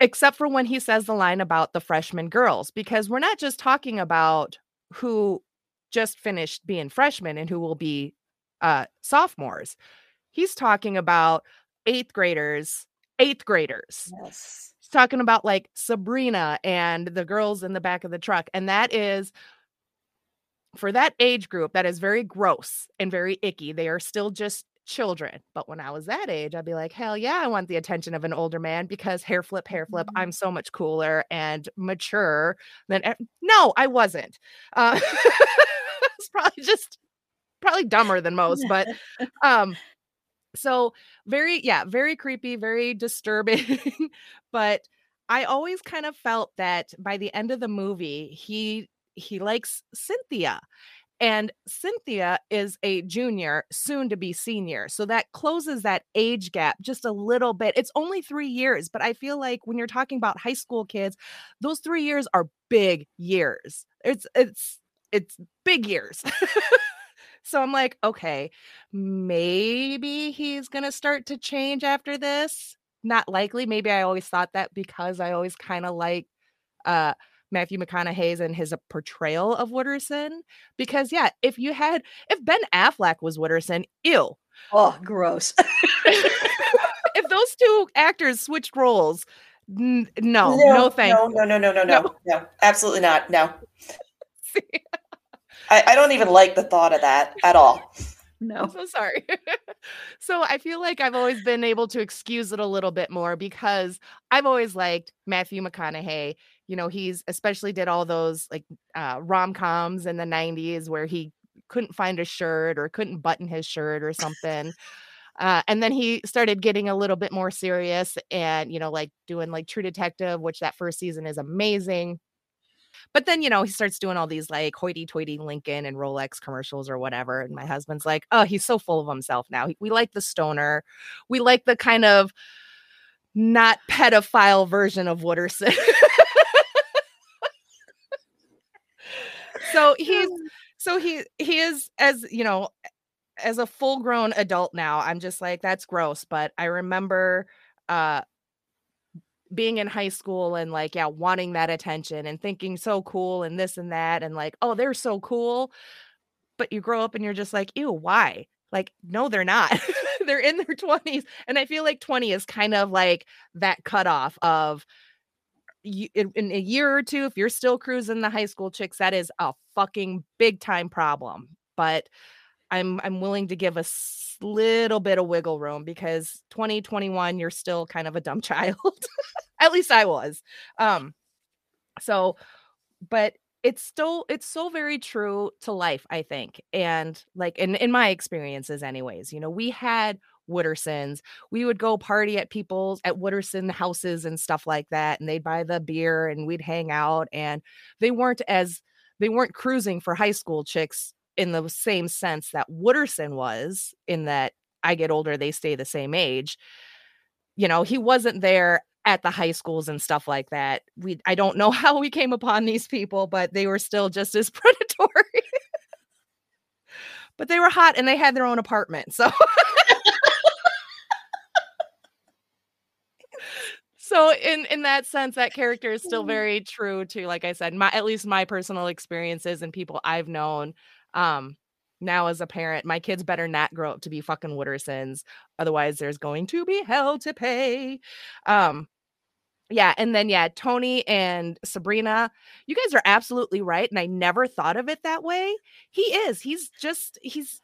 except for when he says the line about the freshman girls, because we're not just talking about who just finished being freshmen and who will be uh, sophomores. he's talking about eighth graders, eighth graders. Yes. He's talking about like Sabrina and the girls in the back of the truck. And that is for that age group, that is very gross and very icky. They are still just children. But when I was that age, I'd be like, hell yeah, I want the attention of an older man because hair flip, hair flip, Mm-hmm. I'm so much cooler and mature than. No, I wasn't. Uh, it's probably just probably dumber than most, but um, so very, yeah, very creepy, very disturbing. but I always kind of felt that by the end of the movie, he he likes Cynthia. And Cynthia is a junior, soon to be senior. So that closes that age gap just a little bit. It's only three years, but I feel like when you're talking about high school kids, those three years are big years. It's it's it's big years. so I'm like, okay, maybe he's gonna start to change after this. Not likely. Maybe I always thought that because I always kind of like uh Matthew McConaughey's and his uh, portrayal of Wooderson. Because yeah, if you had if Ben Affleck was Wooderson, ew. Oh, gross. if those two actors switched roles, n- no, no, thank no, you. no, no, no, no, no, No. no, absolutely not. No, I, I don't even like the thought of that at all. no. I'm so sorry. so I feel like I've always been able to excuse it a little bit more because I've always liked Matthew McConaughey. You know, he's especially did all those like uh, rom coms in the 90s where he couldn't find a shirt or couldn't button his shirt or something. Uh, and then he started getting a little bit more serious and, you know, like doing like True Detective, which that first season is amazing. But then, you know, he starts doing all these like hoity toity Lincoln and Rolex commercials or whatever. And my husband's like, oh, he's so full of himself now. We like the stoner. We like the kind of not pedophile version of Wooderson. so he's so he he is as you know as a full grown adult now i'm just like that's gross but i remember uh being in high school and like yeah wanting that attention and thinking so cool and this and that and like oh they're so cool but you grow up and you're just like ew why? Like no they're not. They're in their 20s and i feel like 20 is kind of like that cutoff of you, in, in a year or two if you're still cruising the high school chicks that is a fucking big time problem. But i'm i'm willing to give a little bit of wiggle room because 2021 you're still kind of a dumb child. At least i was. Um so but it's still it's so very true to life i think and like in in my experiences anyways you know we had woodersons. We would go party at people's at wooderson houses and stuff like that and they'd buy the beer and we'd hang out and they weren't as they weren't cruising for high school chicks in the same sense that wooderson was in that i get older they stay the same age. You know he wasn't there at the high schools and stuff like that. We i don't know how we came upon these people but they were still just as predatory. But they were hot and they had their own apartment so so in in that sense that character is still mm. very true to like i said my at least my personal experiences and people i've known um now as a parent my kids better not grow up to be fucking woodersons otherwise there's going to be hell to pay. Um yeah and then yeah tony and sabrina you guys are absolutely right and i never thought of it that way. He is he's just he's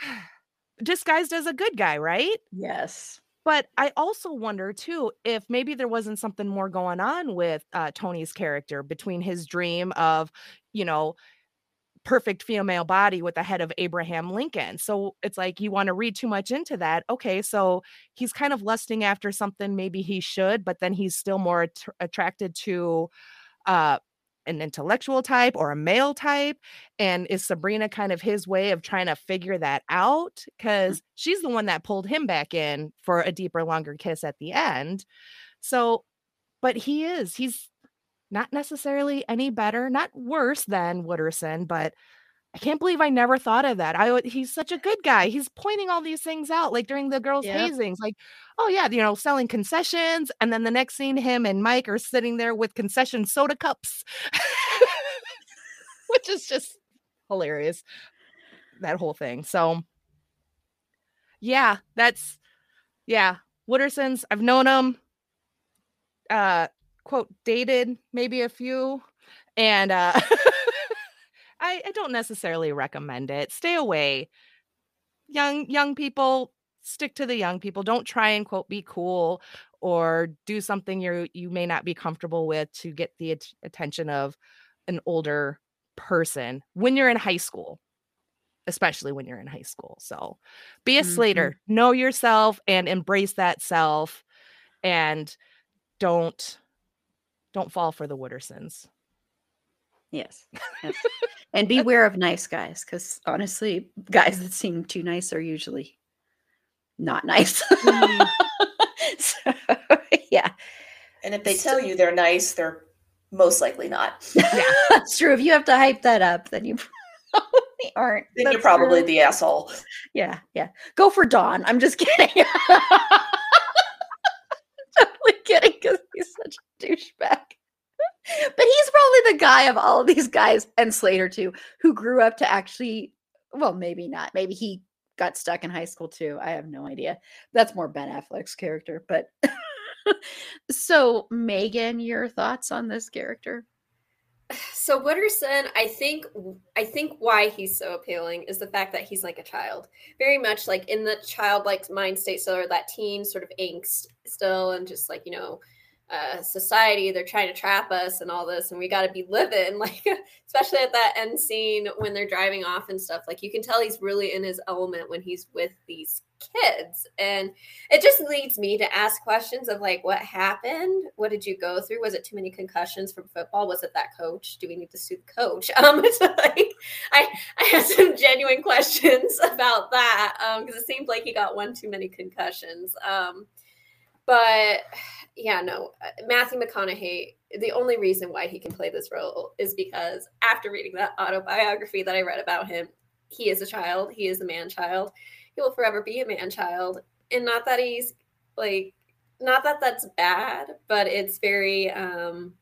disguised as a good guy right? Yes. but I also wonder too if maybe there wasn't something more going on with uh, Tony's character between his dream of, you know, perfect female body with the head of Abraham Lincoln. So it's like you want to read too much into that. Okay, so he's kind of lusting after something maybe he should, but then he's still more att- attracted to uh an intellectual type or a male type and is Sabrina kind of his way of trying to figure that out cuz she's the one that pulled him back in for a deeper longer kiss at the end. So but he is he's not necessarily any better, not worse than Wooderson, but I can't believe I never thought of that. I would- he's such a good guy. He's pointing all these things out, like during the girls' Yeah. hazings, like, oh yeah, you know, selling concessions, and then the next scene, him and Mike are sitting there with concession soda cups, which is just hilarious. That whole thing. So, yeah, that's yeah. Woodersons, I've known them. Uh, quote dated maybe a few, and uh, I, I don't necessarily recommend it. Stay away. Young young people, stick to the young people. Don't try and quote be cool or do something you you may not be comfortable with to get the at- attention of an older person when you're in high school especially when you're in high school so be a Mhm. slater know yourself and embrace that self and don't don't fall for the woodersons Yes. yes. and beware of nice guys because honestly, guys that seem too nice are usually not nice. Mm. so, yeah, And if they tell you they're nice, they're most likely not. Yeah. that's true. If you have to hype that up, then you probably aren't. Then you're probably true. the asshole. Yeah, yeah. Go for Don. I'm just kidding. totally kidding because he's such a douchebag. But he's probably the guy of all of these guys and Slater too, who grew up to actually, well, maybe not. Maybe he got stuck in high school too. I have no idea. That's more Ben Affleck's character. But so, Megan, your thoughts on this character? So Wooderson, I think I think why he's so appealing is the fact that he's like a child. Very much like in the childlike mind state still or that teen sort of angst still and just like, you know, uh society, they're trying to trap us and all this and we gotta be living. Like especially at that end scene when they're driving off and stuff. Like you can tell he's really in his element when he's with these kids. And it just leads me to ask questions of like what happened what did you go through was it too many concussions from football was it that coach do we need to sue the coach um it's like i i had some genuine questions about that um because it seemed like he got one too many concussions um but yeah no uh, matthew mcconaughey the only reason why he can play this role is because after reading that autobiography that i read about him he is a child. He is a man child. He will forever be a man child. And not that he's like not that that's bad but it's very um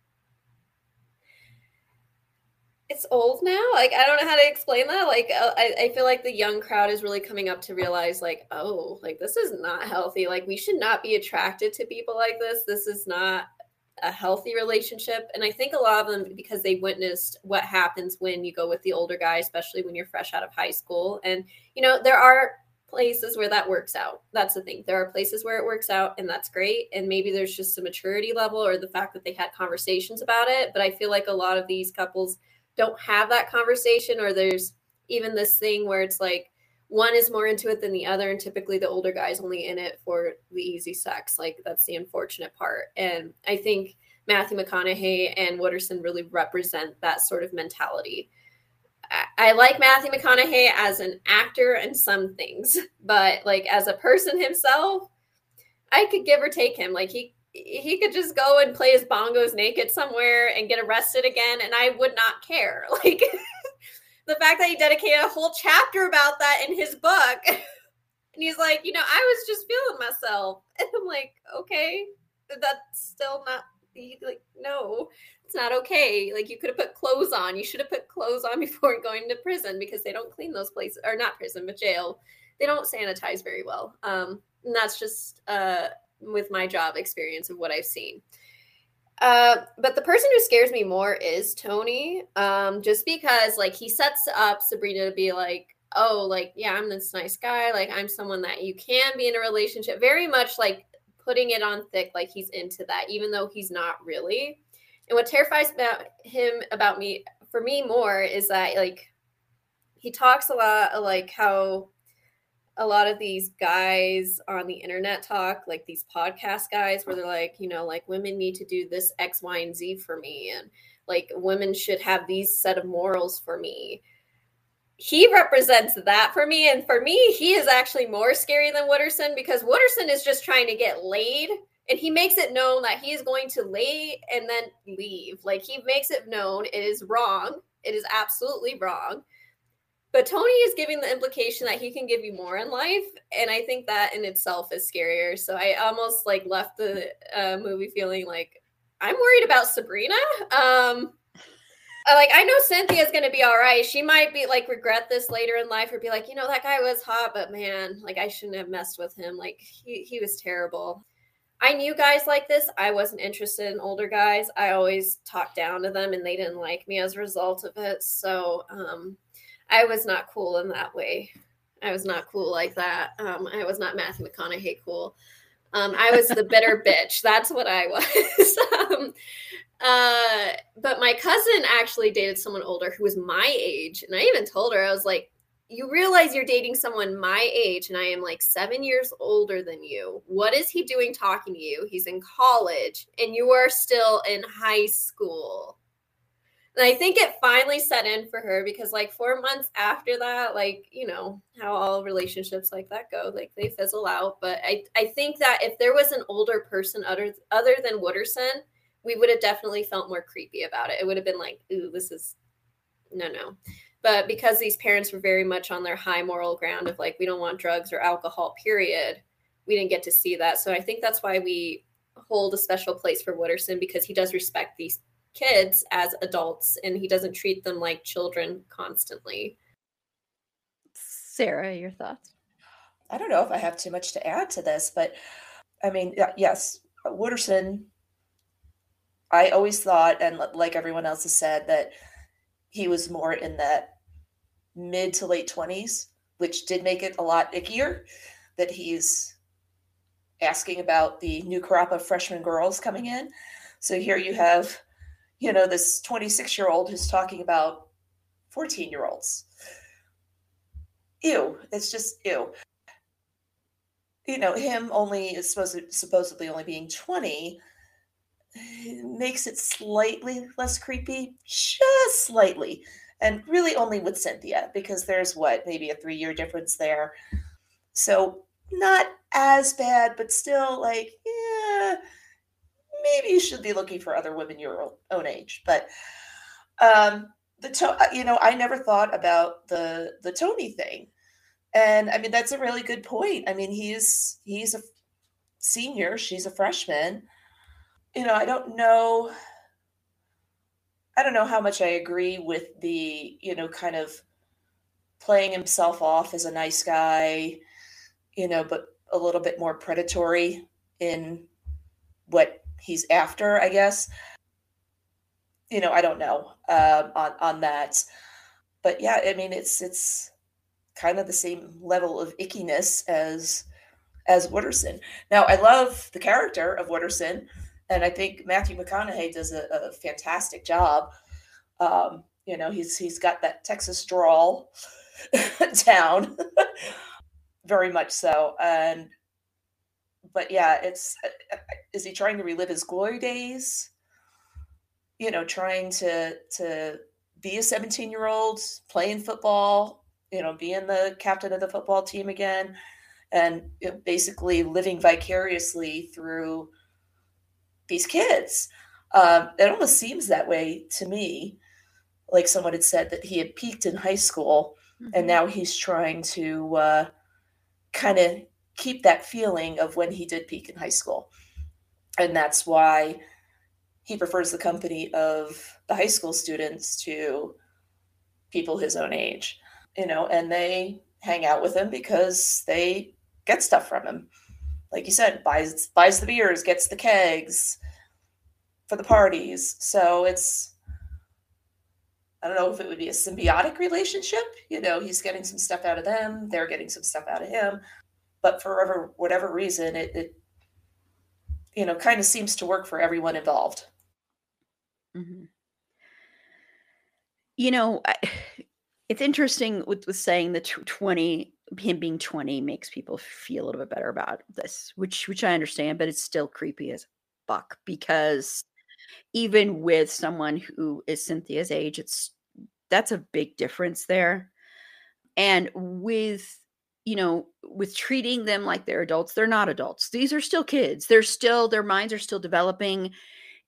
it's old now like i don't know how to explain that like uh, I, I feel like the young crowd is really coming up to realize like oh like this is not healthy like we should not be attracted to people like this this is not a healthy relationship and i think a lot of them because they witnessed what happens when you go with the older guy especially when you're fresh out of high school and you know there are places where that works out. That's the thing. There are places where it works out and that's great. And maybe there's just a maturity level or the fact that they had conversations about it. But I feel like a lot of these couples don't have that conversation or there's even this thing where it's like one is more into it than the other. And typically the older guy's only in it for the easy sex. Like that's the unfortunate part. And I think Matthew McConaughey and Wooderson really represent that sort of mentality. I like Matthew McConaughey as an actor and some things, but like as a person himself, I could give or take him. Like he he could just go and play his bongos naked somewhere and get arrested again, and I would not care. Like the fact that he dedicated a whole chapter about that in his book, and he's like, you know, I was just feeling myself, and I'm like, okay, that's still not. Like no it's not okay. Like you could have put clothes on. You should have put clothes on before going to prison because they don't clean those places or not prison, but jail. They don't sanitize very well. Um, and that's just uh, with my job experience of what I've seen. Uh, but the person who scares me more is Tony, um, just because like he sets up Sabrina to be like, oh, like yeah, I'm this nice guy. Like I'm someone that you can be in a relationship. Very much like putting it on thick, like he's into that, even though he's not really. And what terrifies about him about me for me more is that like he talks a lot like how a lot of these guys on the internet talk, like these podcast guys, where they're like, you know, like women need to do this X, Y, and Z for me, and like women should have these set of morals for me. He represents that for me, and for me, he is actually more scary than Wooderson because Wooderson is just trying to get laid and he makes it known that he is going to lay and then leave. Like he makes it known it is wrong. It is absolutely wrong. But Tony is giving the implication that he can give you more in life, and I think that in itself is scarier. So I almost like left the uh, movie feeling like I'm worried about Sabrina. Um, like I know Cynthia's gonna be all right. She might be like regret this later in life or be like, you know, that guy was hot, but man, like I shouldn't have messed with him. Like he he was terrible. I knew guys like this. I wasn't interested in older guys. I always talked down to them and they didn't like me as a result of it. So um I was not cool in that way. I was not cool like that. Um I was not Matthew McConaughey cool. Um, I was the bitter bitch. That's what I was. um, uh, but my cousin actually dated someone older who was my age. And I even told her, I was like, you realize you're dating someone my age and I am like seven years older than you. What is he doing talking to you? He's in college and you are still in high school. And I think it finally set in for her because, like, four months after that, like, you know, how all relationships like that go, like, they fizzle out. But I, I think that if there was an older person other, other than Wooderson, we would have definitely felt more creepy about it. It would have been like, ooh, this is no, no. But because these parents were very much on their high moral ground of like, we don't want drugs or alcohol, period, we didn't get to see that. So I think that's why we hold a special place for Wooderson because he does respect these kids as adults and he doesn't treat them like children constantly. Sarah, your thoughts? I don't know if I have too much to add to this, but I mean, yes, Wooderson, I always thought, and like everyone else has said, that he was more in that mid to late 20s, which did make it a lot ickier that he's asking about the new crop of freshman girls coming in. So here you have you know, this 26 year old who's talking about 14 year olds. Ew. It's just ew. You know, him only is supposed to, supposedly only being 20 makes it slightly less creepy, just slightly. And really only with Cynthia, because there's what, maybe a three year difference there. So not as bad, but still like, yeah, maybe you should be looking for other women your own age. But um, the to- uh, you know, I never thought about the the Tony thing, and I mean that's a really good point. I mean he's he's a senior, she's a freshman. You know, I don't know. I don't know how much I agree with the you know kind of playing himself off as a nice guy, you know, but a little bit more predatory in what he's after, I guess. You know, I don't know um, on on that, but yeah, I mean, it's it's kind of the same level of ickiness as as Wooderson. Now, I love the character of Wooderson, and I think Matthew McConaughey does a, a fantastic job. Um, you know, he's he's got that Texas drawl down, very much so, and but yeah, it's uh, uh, is he trying to relive his glory days? You know, trying to to be a 17 year old playing football, you know, being the captain of the football team again, and you know, basically living vicariously through these kids. Um, it almost seems that way to me. Like someone had said that he had peaked in high school, mm-hmm. and now he's trying to uh, kind of keep that feeling of when he did peak in high school. And that's why he prefers the company of the high school students to people his own age, you know, and they hang out with him because they get stuff from him. Like you said, buys buys the beers, gets the kegs for the parties. So it's I don't know if it would be a symbiotic relationship. You know, he's getting some stuff out of them, they're getting some stuff out of him but for whatever, whatever reason, it, it you know kind of seems to work for everyone involved. Mm-hmm. You know, I, it's interesting with, with saying that 20 him being 20 makes people feel a little bit better about this which which i understand but it's still creepy as fuck because even with someone who is cynthia's age it's that's a big difference there and with you know, with treating them like they're adults, they're not adults. These are still kids. They're still, their minds are still developing,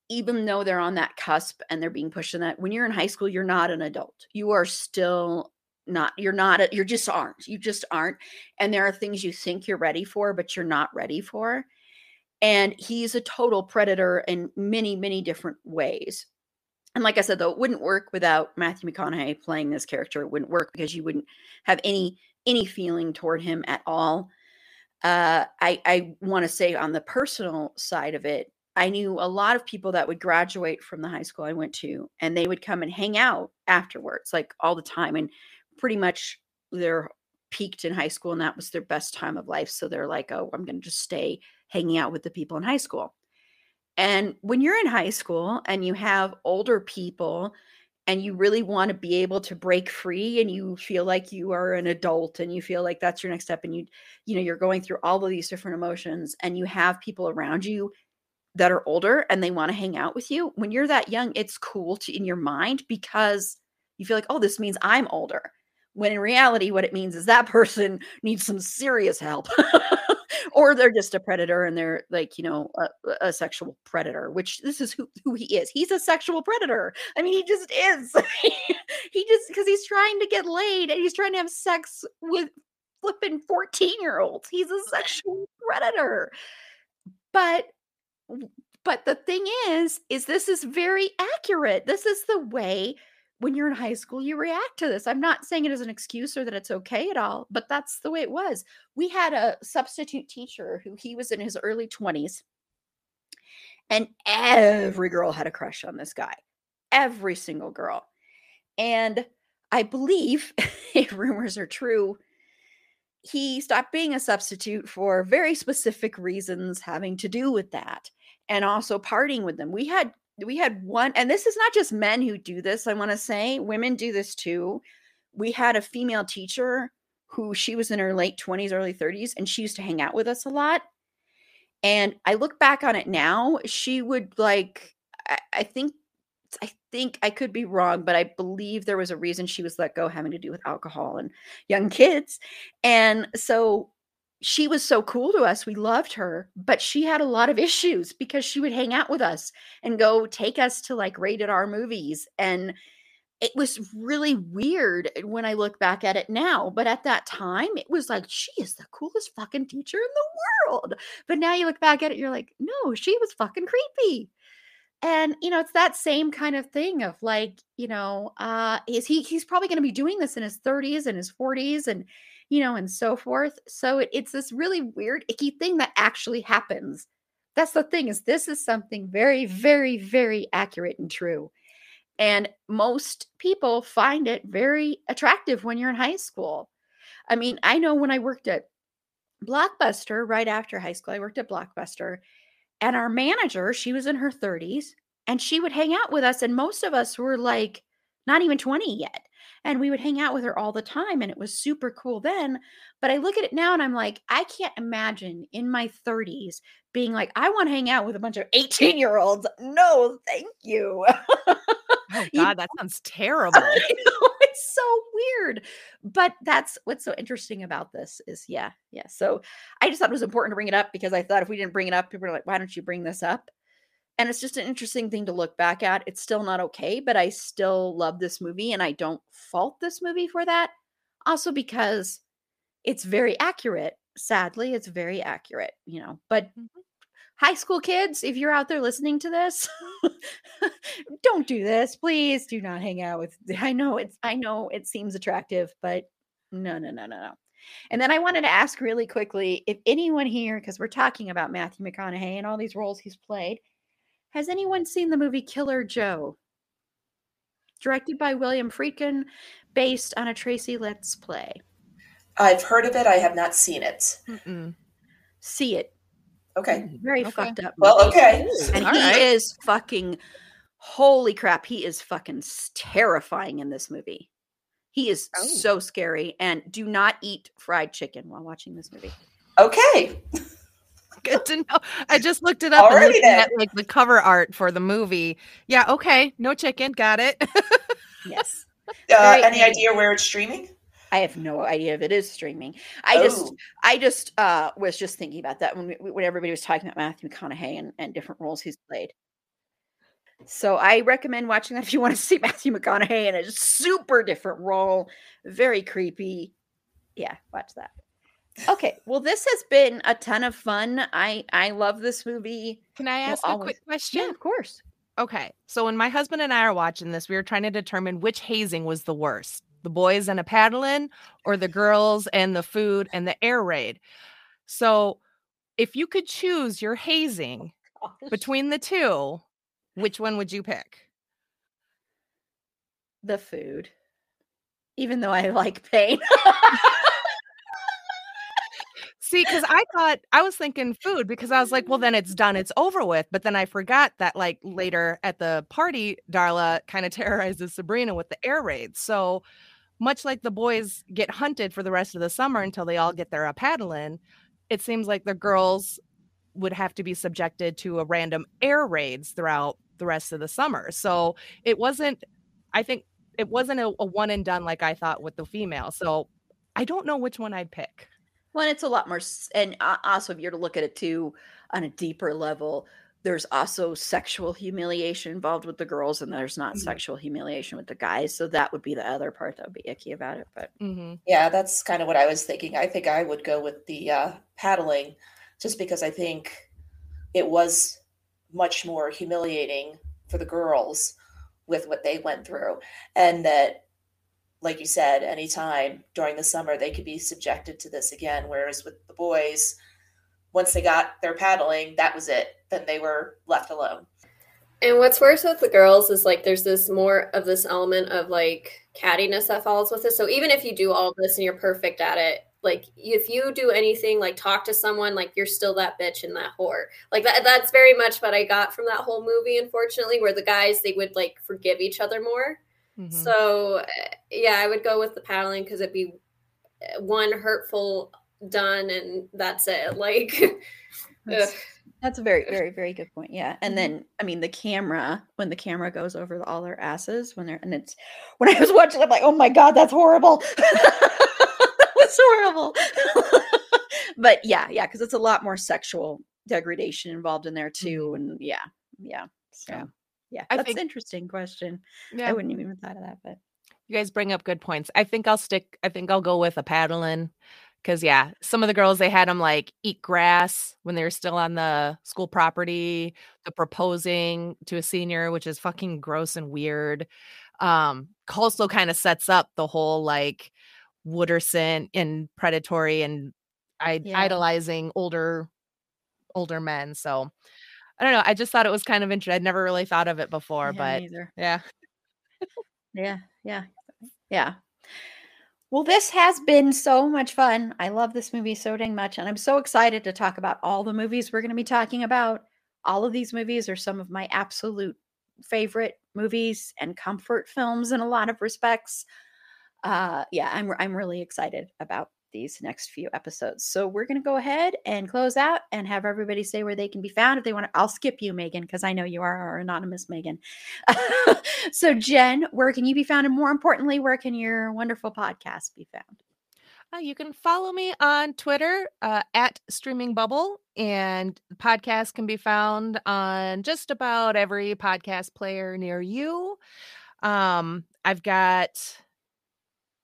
even though they're on that cusp and they're being pushed in that. When you're in high school, you're not an adult. You are still not, you're not, a, you're just aren't. You just aren't. And there are things you think you're ready for, but you're not ready for. And he's a total predator in many, many different ways. And like I said, though, it wouldn't work without Matthew McConaughey playing this character. It wouldn't work because you wouldn't have any any feeling toward him at all. Uh, I I want to say on the personal side of it, I knew a lot of people that would graduate from the high school I went to, and they would come and hang out afterwards, like all the time, and pretty much they're peaked in high school, and that was their best time of life. So they're like, "Oh, I'm going to just stay hanging out with the people in high school." And when you're in high school and you have older people and you really want to be able to break free and you feel like you are an adult and you feel like that's your next step and you you know you're going through all of these different emotions and you have people around you that are older and they want to hang out with you when you're that young it's cool to in your mind because you feel like oh this means i'm older when in reality what it means is that person needs some serious help or they're just a predator and they're like you know a, a, sexual predator which this is who, who he is. He's a sexual predator. I mean he just is. He just because he's trying to get laid and he's trying to have sex with flipping 14 year olds he's a sexual predator. But but the thing is is this is very accurate. This is the way when you're in high school, you react to this. I'm not saying it as an excuse or that it's okay at all, but that's the way it was. We had a substitute teacher who he was in his early 20s, and every girl had a crush on this guy, every single girl. And I believe, if rumors are true, he stopped being a substitute for very specific reasons having to do with that and also partying with them. We had we had one, and this is not just men who do this, I want to say, women do this too. We had a female teacher who she was in her late 20s, early 30s, and she used to hang out with us a lot. And I look back on it now, she would like, I, I think I think I could be wrong, but I believe there was a reason she was let go having to do with alcohol and young kids. And so she was so cool to us. We loved her, but she had a lot of issues because she would hang out with us and go take us to like rated R movies. And it was really weird when I look back at it now. But at that time, it was like, she is the coolest fucking teacher in the world. But now you look back at it, you're like, no, she was fucking creepy. And you know, it's that same kind of thing of like, you know, uh, is he he's probably gonna be doing this in his 30s and his 40s and you know, and so forth. So it, it's this really weird, icky thing that actually happens. That's the thing is this is something very, very, very accurate and true. And most people find it very attractive when you're in high school. I mean, I know when I worked at Blockbuster right after high school, I worked at Blockbuster, and our manager, she was in her 30s, and she would hang out with us. And most of us were like not even 20 yet and we would hang out with her all the time and it was super cool then but i look at it now and i'm like i can't imagine in my 30s being like i want to hang out with a bunch of 18 year olds no thank you. Oh god that sounds terrible. it's so weird but that's what's so interesting about this is yeah yeah so i just thought it was important to bring it up because i thought if we didn't bring it up people were like why don't you bring this up and it's just an interesting thing to look back at. It's still not okay, but I still love this movie and I don't fault this movie for that. Also because it's very accurate. Sadly, it's very accurate, you know. But mm-hmm. high school kids, if you're out there listening to this, don't do this. Please do not hang out with I know it's I know it seems attractive, but no, no, no, no, no. And then I wanted to ask really quickly if anyone here, because we're talking about Matthew McConaughey and all these roles he's played, has anyone seen the movie Killer Joe? Directed by William Friedkin, based on a Tracy Letts play. I've heard of it. I have not seen it. Mm-mm. See it. Okay. Very okay. fucked up. Movie. Well, okay. And All he right. is fucking. Holy crap! He is fucking terrifying in this movie. He is oh. so scary. And do not eat fried chicken while watching this movie. Okay. Good to know. I just looked it up Alrighty and at like the cover art for the movie. Yeah, okay. No chicken. Got it. yes. Uh, any idea where it's streaming? I have no idea if it is streaming. I oh. just, I just uh, was just thinking about that when we, when everybody was talking about Matthew McConaughey and, and different roles he's played. So I recommend watching that if you want to see Matthew McConaughey in a super different role, very creepy. Yeah, watch that. Okay, well, this has been a ton of fun. I I love this movie. Can I ask a quick question? Yeah, of course. Okay. So when my husband and I are watching this, we were trying to determine which hazing was the worst the boys and a paddling or the girls and the food and the air raid. So if you could choose your hazing between the two, which one would you pick? The food. Even though I like pain. See, because I thought I was thinking food because I was like, well, then it's done, it's over with. But then I forgot that, like, later at the party, Darla kind of terrorizes Sabrina with the air raids. So, much like the boys get hunted for the rest of the summer until they all get their uh, paddling, it seems like the girls would have to be subjected to a random air raids throughout the rest of the summer. So, it wasn't, I think, it wasn't a, a one and done like I thought with the female. So, I don't know which one I'd pick. Well, it's a lot more, and also if you're to look at it too on a deeper level, there's also sexual humiliation involved with the girls, and there's not mm-hmm. sexual humiliation with the guys. So that would be the other part that would be icky about it. But mm-hmm. yeah, that's kind of what I was thinking. I think I would go with the uh, paddling, just because I think it was much more humiliating for the girls with what they went through, and that like you said, anytime during the summer they could be subjected to this again. Whereas with the boys, once they got their paddling, that was it. Then they were left alone. And what's worse with the girls is like there's this more of this element of like cattiness that follows with it. So even if you do all this and you're perfect at it, like if you do anything like talk to someone, like you're still that bitch and that whore. Like that that's very much what I got from that whole movie, unfortunately, where the guys they would like forgive each other more. Mm-hmm. So eh, yeah, I would go with the paddling because it'd be eh, one hurtful done and that's it. Like that's, that's, a very, very, very good point. Yeah. And mm-hmm. then I mean the camera, when the camera goes over all their asses when they're and it's when I was watching, I'm like, oh my God, that's horrible. that was horrible. but yeah, yeah, because it's a lot more sexual degradation involved in there too. Mm-hmm. And yeah, yeah. So yeah. Yeah, I that's think, an interesting question. Yeah. I wouldn't even thought of that, but you guys bring up good points. I think I'll stick. I think I'll go with a paddling, because yeah, some of the girls they had them like eat grass when they were still on the school property. The proposing to a senior, which is fucking gross and weird. Um, also kind of sets up the whole like Wooderson and predatory and I- yeah. idolizing older older men. So I don't know. I just thought it was kind of interesting. I'd never really thought of it before, yeah, but yeah. yeah, yeah, yeah. Well, this has been so much fun. I love this movie so dang much. And I'm so excited to talk about all the movies we're going to be talking about. All of these movies are some of my absolute favorite movies and comfort films in a lot of respects. Uh, yeah, I'm I'm really excited about these next few episodes. So we're going to go ahead and close out and have everybody say where they can be found if they want to. I'll skip you, Megan, because I know you are our anonymous Megan. so, Jen, where can you be found? And more importantly, where can your wonderful podcast be found? Uh, you can follow me on Twitter uh, at Streaming Bubble, and the podcast can be found on just about every podcast player near you. Um, I've got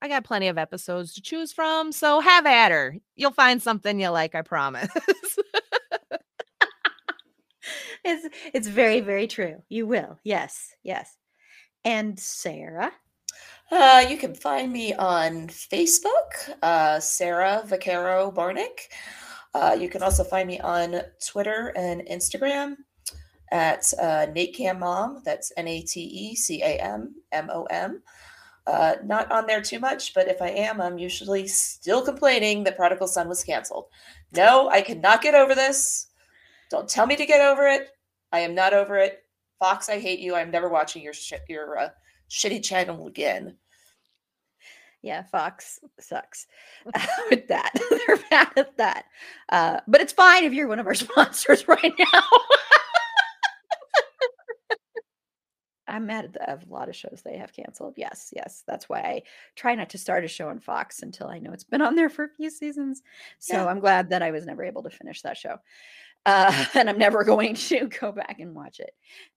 I got plenty of episodes to choose from, so have at her. You'll find something you like, I promise. it's it's very very true. You will. Yes. Yes. And Sarah? Uh, you can find me on Facebook, uh, Sarah Vaquero Barnick. Uh, you can also find me on Twitter and Instagram at uh, Nate Cam Mom. That's N A T E C A M M O M. Uh, not on there too much, but if I am, I'm usually still complaining that Prodigal Son was canceled. No, I cannot get over this. Don't tell me to get over it. I am not over it. Fox, I hate you. I'm never watching your sh- your uh, shitty channel again. Yeah, Fox sucks with that. They're bad at that. Uh, but it's fine if you're one of our sponsors right now. I'm mad at, the, a lot of shows they have canceled. Yes, yes. That's why I try not to start a show on Fox until I know it's been on there for a few seasons. So yeah. I'm glad that I was never able to finish that show. Uh, and I'm never going to go back and watch it.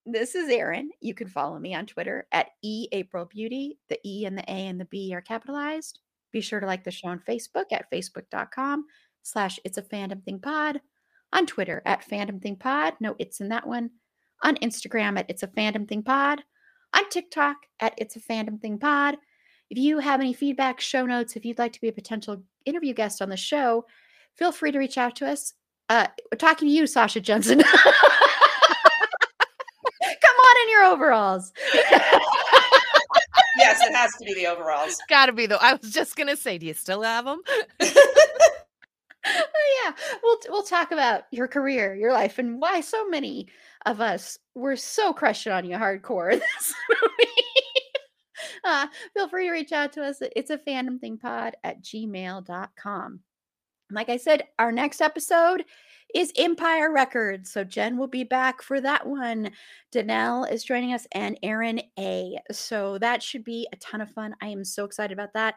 This is Erin. You can follow me on Twitter at E April Beauty. The E and the A and the B are capitalized. Be sure to like the show on Facebook at facebook.com slash it's a fandom thing pod. On Twitter at fandom thing pod. No, it's in that one on Instagram at It's a Fandom Thing Pod, on TikTok at It's a Fandom Thing Pod. If you have any feedback, show notes, if you'd like to be a potential interview guest on the show, feel free to reach out to us. Uh, we're talking to you, Sasha Jenson. Come on in your overalls. yes, it has to be the overalls. Got to be though. I was just gonna say, do you still have them? oh, yeah, we'll we'll talk about your career, your life, and why so many of us were so crushing on you hardcore this movie. uh, feel free to reach out to us. It's a fandom thing pod at gmail.com. Like I said, our next episode is Empire Records. So Jen will be back for that one. Danelle is joining us and Aaron A. So that should be a ton of fun. I am so excited about that.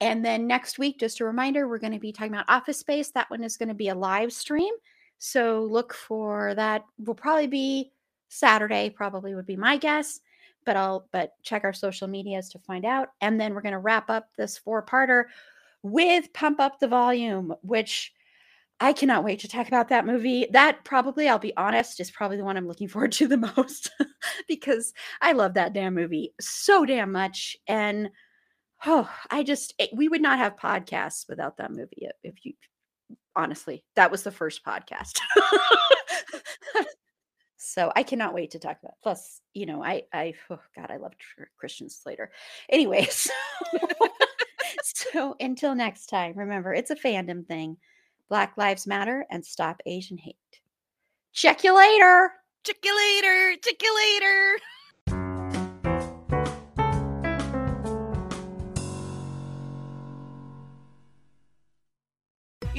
And then next week, just a reminder, we're going to be talking about Office Space. That one is going to be a live stream. So look for that. Will probably be Saturday, probably would be my guess. But I'll but check our social medias to find out. And then we're going to wrap up this four-parter with Pump Up the Volume, which I cannot wait to talk about that movie. That probably, I'll be honest, is probably the one I'm looking forward to the most because I love that damn movie so damn much. And oh, I just, it, we would not have podcasts without that movie if you, honestly, that was the first podcast. so I cannot wait to talk about. It. Plus, you know, I, I, oh God, I love Christian Slater. Anyways, so until next time, remember, it's a fandom thing. Black Lives Matter and stop Asian hate. Check you later. Check you later. Check you later.